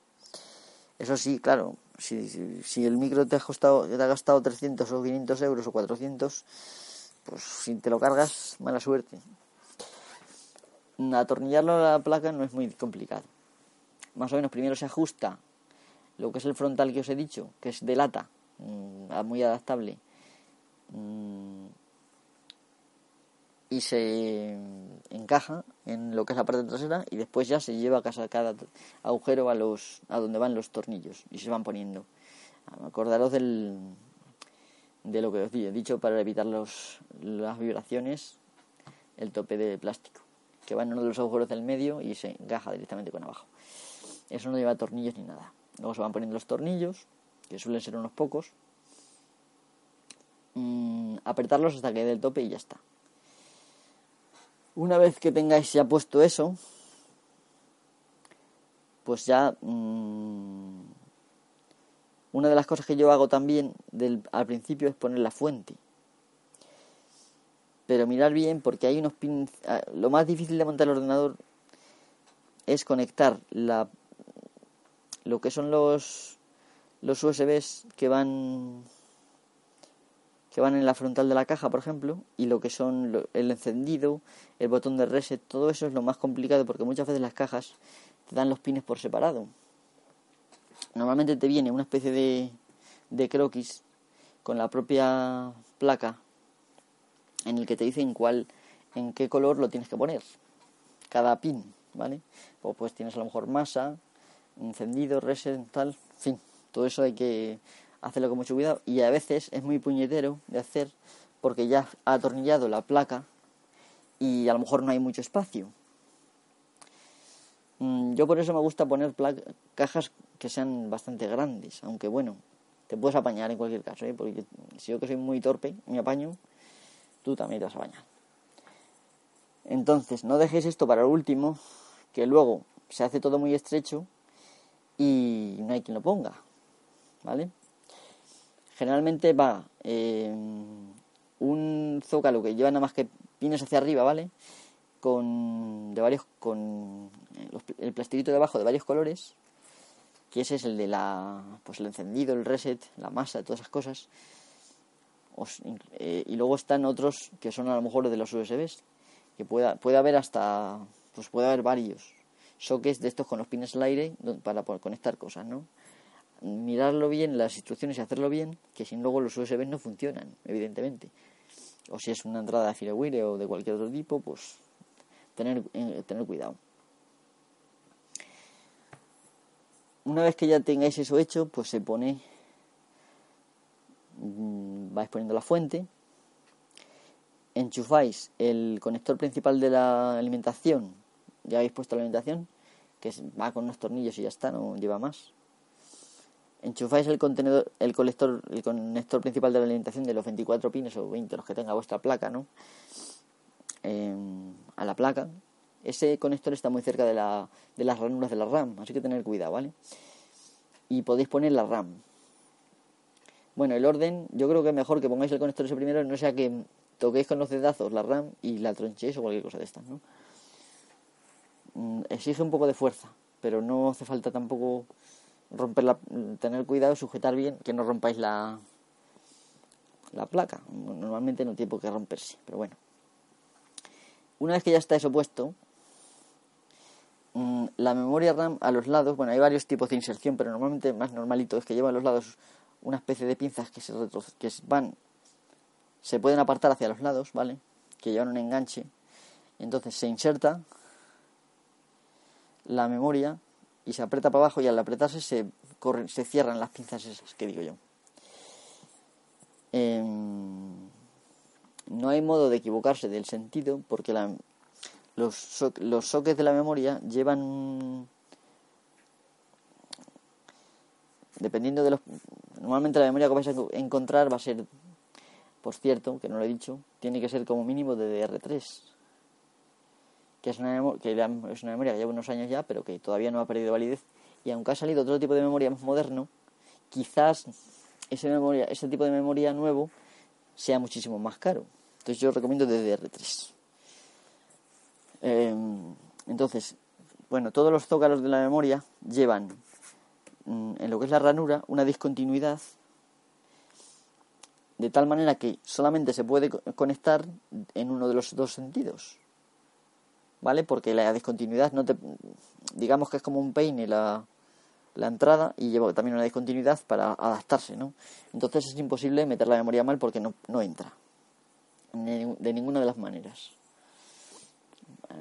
Eso sí, claro, si, si, el micro te ha, costado, te ha gastado 300 o 500 euros o 400, pues si te lo cargas, mala suerte. Atornillarlo a la placa no es muy complicado. Más o menos primero se ajusta lo que es el frontal que os he dicho, que es de lata, mm, muy adaptable. Mm, y se encaja en lo que es la parte trasera y después ya se lleva a casa cada agujero a los a donde van los tornillos y se van poniendo. Acordaros del de lo que os he dicho para evitar los, las vibraciones, el tope de plástico, que va en uno de los agujeros del medio y se encaja directamente con abajo. Eso no lleva tornillos ni nada. Luego se van poniendo los tornillos, que suelen ser unos pocos, mm, apretarlos hasta que dé el tope y ya está. Una vez que tengáis ya puesto eso, pues ya mm, una de las cosas que yo hago también del, al principio es poner la fuente. Pero mirar bien porque hay unos pins... Ah, lo más difícil de montar el ordenador es conectar la, lo que son los, los USBs que van que van en la frontal de la caja, por ejemplo, y lo que son el encendido, el botón de reset, todo eso es lo más complicado porque muchas veces las cajas te dan los pines por separado. Normalmente te viene una especie de, de croquis con la propia placa en el que te dicen cuál, en qué color lo tienes que poner, cada pin, ¿vale? O pues tienes a lo mejor masa, encendido, reset, tal, en fin, todo eso hay que hacerlo con mucho cuidado y a veces es muy puñetero de hacer porque ya ha atornillado la placa y a lo mejor no hay mucho espacio. Mm, yo por eso me gusta poner cajas que sean bastante grandes, aunque bueno, te puedes apañar en cualquier caso, ¿eh? porque si yo que soy muy torpe, me apaño, tú también te vas a apañar. Entonces, no dejéis esto para el último, que luego se hace todo muy estrecho y no hay quien lo ponga, ¿vale? generalmente va eh, un zócalo que lleva nada más que pines hacia arriba, ¿vale? Con, de varios, con eh, el plastiquito de abajo de varios colores, que ese es el de la, pues el encendido, el reset, la masa, todas esas cosas. Eh, y luego están otros que son a lo mejor de los USBs, que pueda, puede haber hasta, pues puede haber varios sockets de estos con los pines al aire para poder conectar cosas, ¿no? mirarlo bien, las instrucciones y hacerlo bien, que si luego los USB no funcionan, evidentemente. O si es una entrada de FireWire o de cualquier otro tipo, pues tener, eh, tener cuidado. Una vez que ya tengáis eso hecho, pues se pone, mm, vais poniendo la fuente, enchufáis el conector principal de la alimentación, ya habéis puesto la alimentación, que va con unos tornillos y ya está, no lleva más enchufáis el contenedor, el colector, el conector principal de la alimentación de los 24 pines o 20 los que tenga vuestra placa, ¿no? Em, a la placa. Ese conector está muy cerca de, la, de las ranuras de la RAM, así que tener cuidado, ¿vale? Y podéis poner la RAM. Bueno, el orden, yo creo que es mejor que pongáis el conector ese primero, no sea que toquéis con los dedazos la RAM y la tronchéis o cualquier cosa de estas, ¿no? Mm, exige un poco de fuerza, pero no hace falta tampoco romper tener cuidado, sujetar bien, que no rompáis la, la placa. Normalmente no tiene por qué romperse, pero bueno. Una vez que ya está eso puesto, la memoria RAM a los lados, bueno, hay varios tipos de inserción, pero normalmente más normalito es que lleva a los lados una especie de pinzas que se que van, se pueden apartar hacia los lados, ¿vale? Que llevan un enganche. Entonces se inserta la memoria y se aprieta para abajo y al apretarse se, se cierran las pinzas esas que digo yo. Em, no hay modo de equivocarse del sentido porque los, los sockets de la memoria llevan dependiendo de los normalmente la memoria que vais a encontrar va a ser por cierto que no lo he dicho tiene que ser como mínimo de DR3 que es una, que es una memoria que lleva unos años ya, pero que todavía no ha perdido validez. Y aunque ha salido otro tipo de memoria más moderno, quizás ese, memoria, ese tipo de memoria nuevo sea muchísimo más caro. Entonces yo recomiendo DDR3. Em, entonces, bueno, todos los zócalos de la memoria llevan mm, en lo que es la ranura una discontinuidad de tal manera que solamente se puede conectar en uno de los dos sentidos. ¿vale? Porque la discontinuidad no te... digamos que es como un peine la, la entrada y lleva también una discontinuidad para adaptarse, ¿no? Entonces es imposible meter la memoria mal porque no, no entra. de ninguna de las maneras.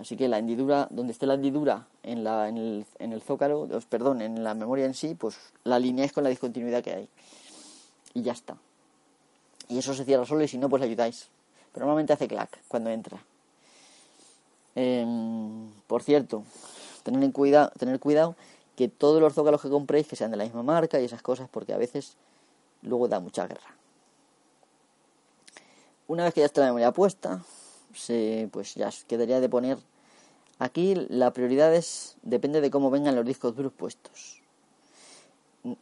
Así que la hendidura, donde esté la hendidura en, la, el, en el zócalo, perdón, en la memoria en sí, pues la alineáis con la discontinuidad que hay. Y ya está. Y eso se cierra solo y si no, pues ayudáis. Pero normalmente hace clac cuando entra. Em, por cierto, tener, en cuidado, tener cuidado que todos los zócalos que compréis que sean de la misma marca y esas cosas, porque a veces luego da mucha guerra. Una vez que ya está la memoria puesta, se, pues ya quedaría de poner. Aquí la prioridad es, depende de cómo vengan los discos duros puestos.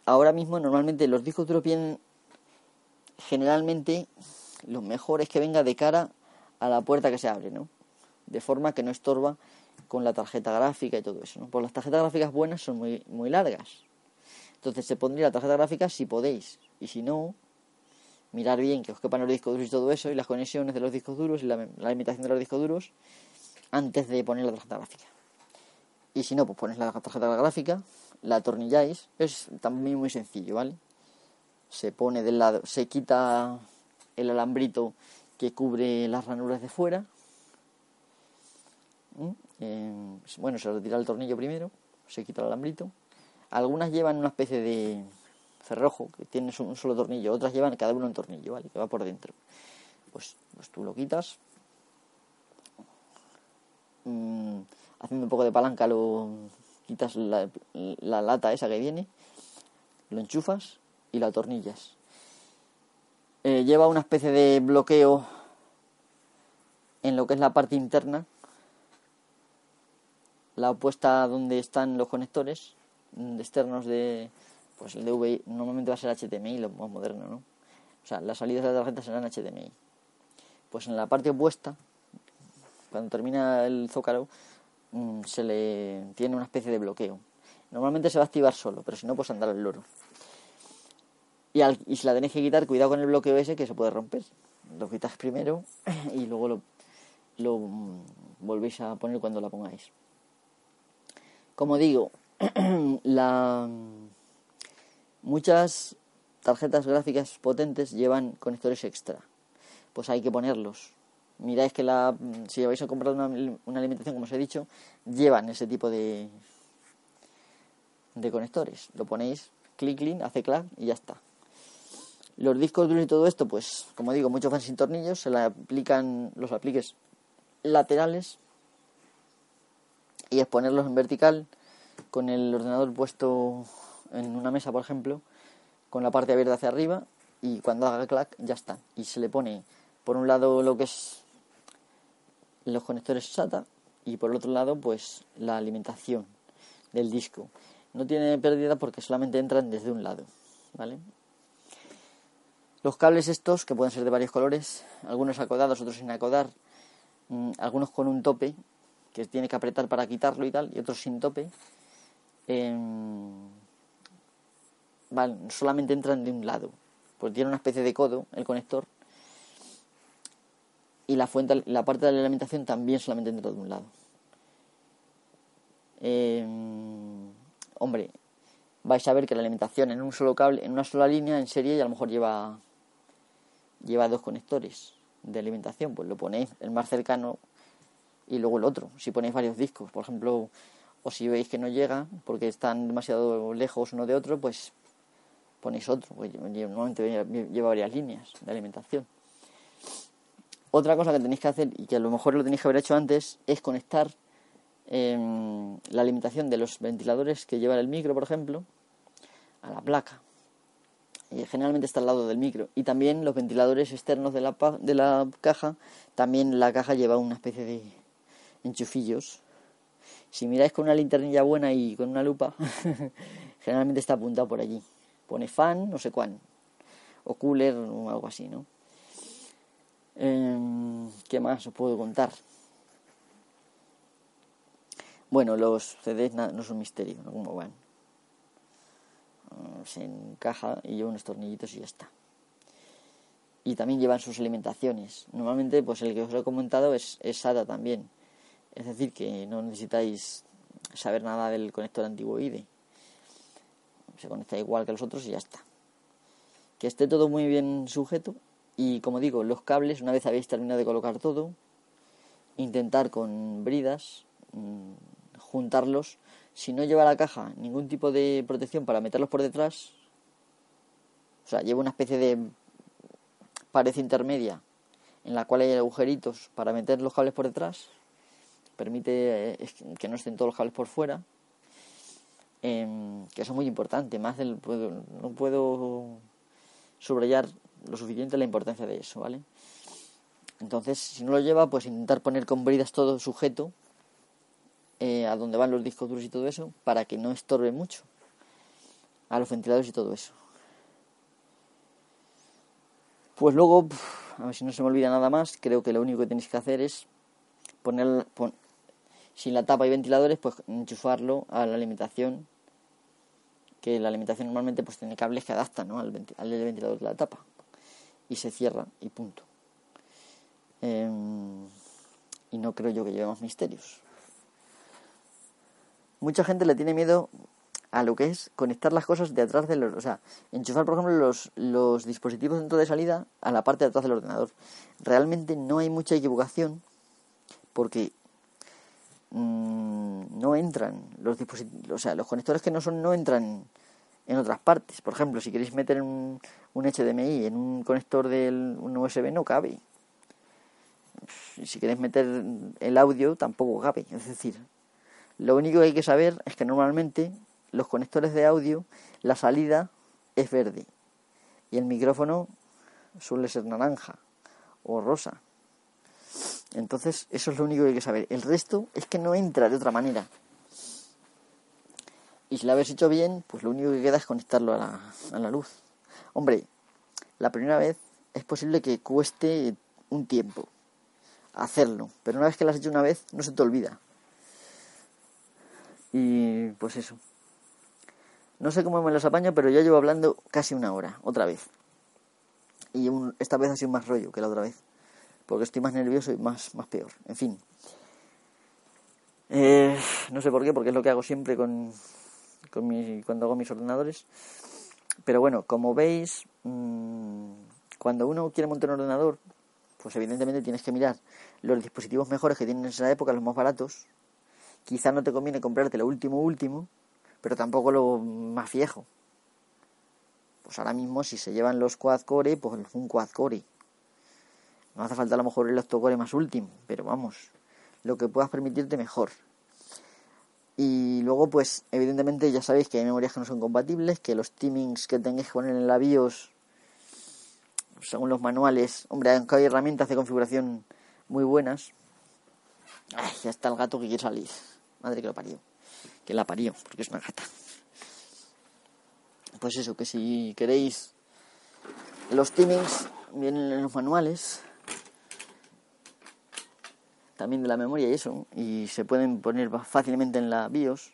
Ahora mismo normalmente los discos duros vienen generalmente lo mejor es que venga de cara a la puerta que se abre, ¿no? De forma que no estorba con la tarjeta gráfica y todo eso, ¿no? Pues las tarjetas gráficas buenas son muy, muy largas. Entonces se pondría la tarjeta gráfica si podéis. Y si no, mirar bien que os quepan los discos duros y todo eso, y las conexiones de los discos duros y la, limitación de los discos duros, antes de poner la tarjeta gráfica. Y si no, pues ponéis la tarjeta gráfica, la atornilláis, es también muy sencillo, ¿vale? Se pone del lado, se quita el alambrito que cubre las ranuras de fuera. Eh, bueno, se retira el tornillo primero, se quita el alambrito. Algunas llevan una especie de cerrojo que tiene un solo tornillo, otras llevan cada uno un tornillo, ¿vale? Que va por dentro. Pues, pues tú lo quitas. Mm, haciendo un poco de palanca lo quitas la, la lata esa que viene, lo enchufas y la atornillas. Eh, lleva una especie de bloqueo en lo que es la parte interna, la opuesta donde están los conectores externos de, pues el DVI normalmente va a ser HDMI, lo más moderno, ¿no? O sea, las salidas de la tarjeta serán HDMI. Pues en la parte opuesta, cuando termina el zócalo, mm, se le tiene una especie de bloqueo. Normalmente se va a activar solo, pero si no, pues andar el loro. Y, y si la tenéis que quitar, cuidado con el bloqueo ese que se puede romper. Lo quitas primero y luego lo, lo volvéis a poner cuando la pongáis. Como digo, la, muchas tarjetas gráficas potentes llevan conectores extra. Pues hay que ponerlos. Miráis que la, si vais a comprar una, alimentación, como os he dicho, llevan ese tipo de, de conectores. Lo ponéis, clic, clic, hace clac y ya está. Los discos duros y todo esto, pues como digo, muchos van sin tornillos, se le aplican los apliques laterales y es ponerlos en vertical con el ordenador puesto en una mesa, por ejemplo, con la parte abierta hacia arriba y cuando haga clac ya está. Y se le pone por un lado lo que es los conectores SATA y por el otro lado pues la alimentación del disco. No tiene pérdida porque solamente entran desde un lado, ¿vale? Los cables estos, que pueden ser de varios colores, algunos acodados, otros sin acodar, mm, algunos con un tope, que tiene que apretar para quitarlo y tal, y otros sin tope, em, solamente entran de un lado, porque tiene una especie de codo el conector, y la fuente, la parte de la alimentación también solamente entra de un lado. Em, hombre, vais a ver que la alimentación en un solo cable, en una sola línea, en serie, y a lo mejor lleva lleva dos conectores de alimentación, pues lo ponéis el más cercano y luego el otro. Si ponéis varios discos, por ejemplo, o si veis que no llega porque están demasiado lejos uno de otro, pues ponéis otro, pues normalmente lleva varias líneas de alimentación. Otra cosa que tenéis que hacer y que a lo mejor lo tenéis que haber hecho antes es conectar em, la alimentación de los ventiladores que lleva el micro, por ejemplo, a la placa generalmente está al lado del micro. Y también los ventiladores externos de la, de la caja, también la caja lleva una especie de enchufillos. Si miráis con una linternilla buena y con una lupa, generalmente está apuntado por allí. Pone fan, no sé cuán, o cooler o algo así, ¿no? Em, ¿Qué más os puedo contar? Bueno, los CDs no son misterio, ¿no? ¿Cómo van? se encaja y lleva unos tornillitos y ya está. Y también llevan sus alimentaciones. Normalmente, pues el que os he comentado es, es SATA también. Es decir, que no necesitáis saber nada del conector antiguo IDE. Se conecta igual que los otros y ya está. Que esté todo muy bien sujeto Y como digo, los cables, una vez habéis terminado de colocar todo, intentar con bridas mm, juntarlos. Si no lleva la caja ningún tipo de protección para meterlos por detrás, o sea, lleva una especie de pared intermedia en la cual hay agujeritos para meter los cables por detrás, permite eh, que no estén todos los cables por fuera, em, que es muy importante, más del, no puedo subrayar lo suficiente la importancia de eso, ¿vale? Entonces, si no lo lleva, pues intentar poner con bridas todo sujeto eh, a donde van los discos duros y todo eso, para que no estorbe mucho a los ventiladores y todo eso. Pues luego, a ver si no se me olvida nada más, creo que lo único que tenéis que hacer es poner, sin la tapa y ventiladores, pues enchufarlo a la alimentación, que la alimentación normalmente pues tiene cables que adaptan ¿no? al, ventilador de la tapa, y se cierra y punto. Em, y no creo yo que lleve más misterios. Mucha gente le tiene miedo a lo que es conectar las cosas de atrás de los... O sea, enchufar, por ejemplo, los, los dispositivos dentro de salida a la parte de atrás del ordenador. Realmente no hay mucha equivocación porque mmm, no entran los. O sea, los conectores que no son no entran en otras partes. Por ejemplo, si queréis meter un, un HDMI en un conector del un USB no cabe. Si queréis meter el audio tampoco cabe. Es decir, lo único que hay que saber es que normalmente los conectores de audio, la salida es verde y el micrófono suele ser naranja o rosa. Entonces, eso es lo único que hay que saber. El resto es que no entra de otra manera. Y si lo habéis hecho bien, pues lo único que queda es conectarlo a la, a la luz. Hombre, la primera vez es posible que cueste un tiempo hacerlo, pero una vez que lo has hecho una vez, no se te olvida. Y pues eso. No sé cómo me los apaño, pero ya llevo hablando casi una hora, otra vez. Y esta vez ha sido más rollo que la otra vez. Porque estoy más nervioso y más, más peor. En fin. Eh, no sé por qué, porque es lo que hago siempre con, con mi, cuando hago mis ordenadores. Pero bueno, como veis, mmm, cuando uno quiere montar un ordenador, pues evidentemente tienes que mirar los dispositivos mejores que tienen en esa época, los más baratos. Quizá no te conviene comprarte lo último último, pero tampoco lo más viejo. Pues ahora mismo si se llevan los quad core, pues un quad core. No hace falta a lo mejor el octocore más último, pero vamos, lo que puedas permitirte mejor. Y luego, pues, evidentemente ya sabéis que hay memorias que no son compatibles, que los timings que tengáis que poner en la BIOS, según los manuales, hombre, aunque hay herramientas de configuración muy buenas. Ay, ya está el gato que quiere salir. Madre que lo parió que la parió, porque es una gata. Pues eso, que si queréis los timings vienen en los manuales también de la memoria y eso, y se pueden poner fácilmente en la BIOS.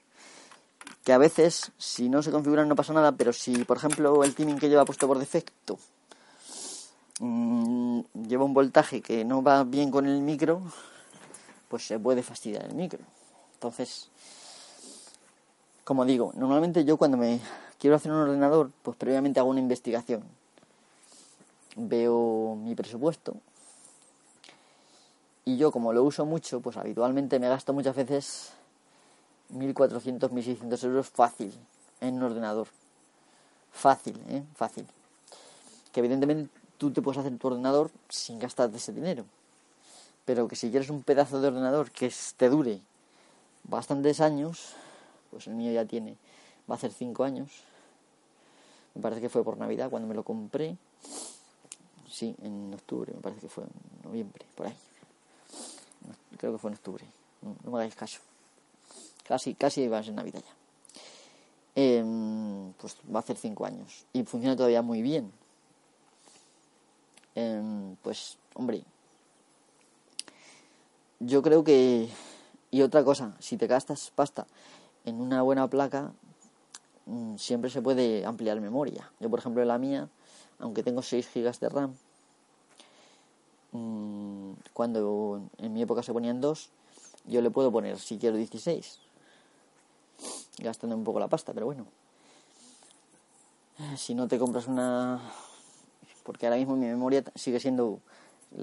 Que a veces, si no se configuran, no pasa nada, pero si, por ejemplo, el timing que lleva puesto por defecto mmm, lleva un voltaje que no va bien con el micro, pues se puede fastidiar el micro. Entonces, como digo, normalmente yo cuando me quiero hacer un ordenador, pues previamente hago una investigación. Veo mi presupuesto. Y yo como lo uso mucho, pues habitualmente me gasto muchas veces 1.400, 1.600 euros fácil en un ordenador. Fácil, ¿eh? Fácil. Que evidentemente tú te puedes hacer tu ordenador sin gastarte ese dinero. Pero que si quieres un pedazo de ordenador que te dure bastantes años, pues el mío ya tiene, va a ser cinco años. Me parece que fue por Navidad cuando me lo compré. Sí, en octubre, me parece que fue en noviembre, por ahí. Creo que fue en octubre. No, me hagáis caso. Casi, casi va a ser Navidad ya. Em, pues va a hacer cinco años. Y funciona todavía muy bien. Em, pues, hombre. Yo creo que. Y otra cosa, si te gastas pasta en una buena placa mm, siempre se puede ampliar memoria. Yo, por ejemplo, en la mía, aunque tengo 6 GB de RAM, mm, cuando en mi época se ponían 2, yo le puedo poner, si quiero, 16. Gastando un poco la pasta, pero bueno. Si no te compras una porque ahora mismo mi memoria sigue siendo,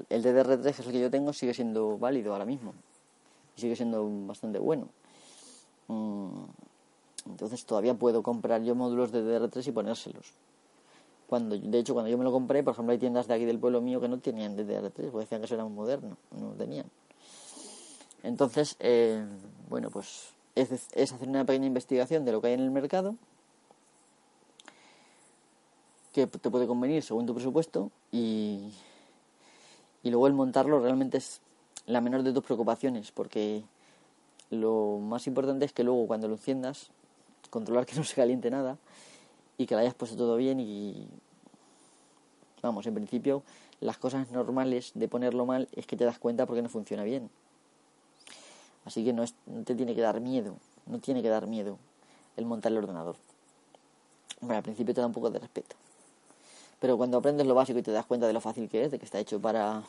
el DDR3 que es el que yo tengo, sigue siendo válido ahora mismo, y sigue siendo bastante bueno. Mm, entonces todavía puedo comprar yo módulos de DDR3 y ponérselos. Cuando, de hecho, cuando yo me lo compré, por ejemplo, hay tiendas de aquí del pueblo mío que no tenían DDR3, porque decían que eso era un moderno, no lo tenían. Entonces, eh, bueno, pues es, hacer una pequeña investigación de lo que hay en el mercado que te puede convenir según tu presupuesto y, y luego el montarlo realmente es la menor de tus preocupaciones porque lo más importante es que luego cuando lo enciendas controlar que no se caliente nada y que lo hayas puesto todo bien y vamos, en principio las cosas normales de ponerlo mal es que te das cuenta porque no funciona bien. Así que no, es, no te tiene que dar miedo, no tiene que dar miedo el montar el ordenador. Bueno, al principio te da un poco de respeto. Pero cuando aprendes lo básico y te das cuenta de lo fácil que es, de que está hecho para,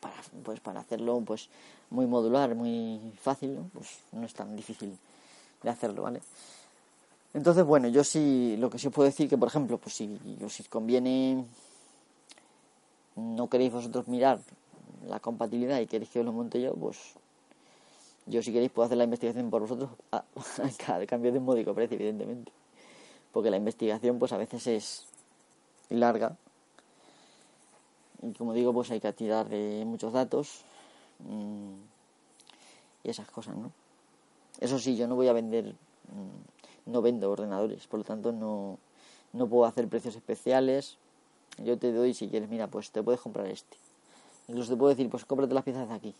para pues para hacerlo pues muy modular, muy fácil, pues no es tan difícil de hacerlo, ¿vale? Entonces, bueno, yo sí, lo que sí os puedo decir que, por ejemplo, pues si os conviene, no queréis vosotros mirar la compatibilidad y queréis que os lo monte yo, pues yo si queréis puedo hacer la investigación por vosotros a, a cambio de un módico precio, evidentemente. Porque la investigación, pues a veces es larga. Y como digo, pues hay que tirar de muchos datos mm, y esas cosas, ¿no? Eso sí, yo no voy a vender, mm, no vendo ordenadores, por lo tanto no, no puedo hacer precios especiales. Yo te doy, si quieres, mira, pues te puedes comprar este. Incluso te puedo decir, pues cómprate las piezas de aquí.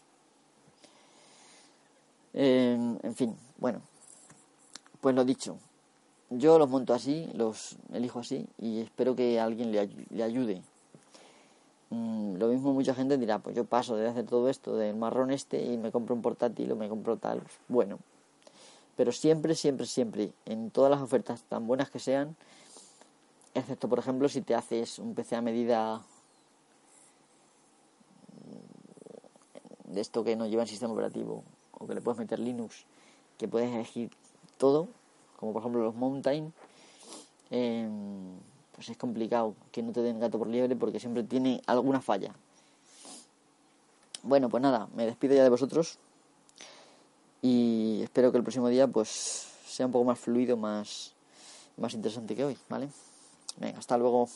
Em, en fin, bueno, pues lo dicho. Yo los monto así, los elijo así y espero que alguien le, le ayude. Mm, lo mismo mucha gente dirá, pues yo paso de hacer todo esto del marrón este y me compro un portátil o me compro tal. Bueno, pero siempre, siempre, siempre, en todas las ofertas tan buenas que sean, excepto por ejemplo si te haces un PC a medida de esto que no lleva el sistema operativo o que le puedes meter Linux, que puedes elegir todo, como por ejemplo los Mountain, em, pues es complicado que no te den gato por liebre porque siempre tiene alguna falla. Bueno, pues nada, me despido ya de vosotros y espero que el próximo día pues sea un poco más fluido, más, más interesante que hoy, ¿vale? Venga, hasta luego.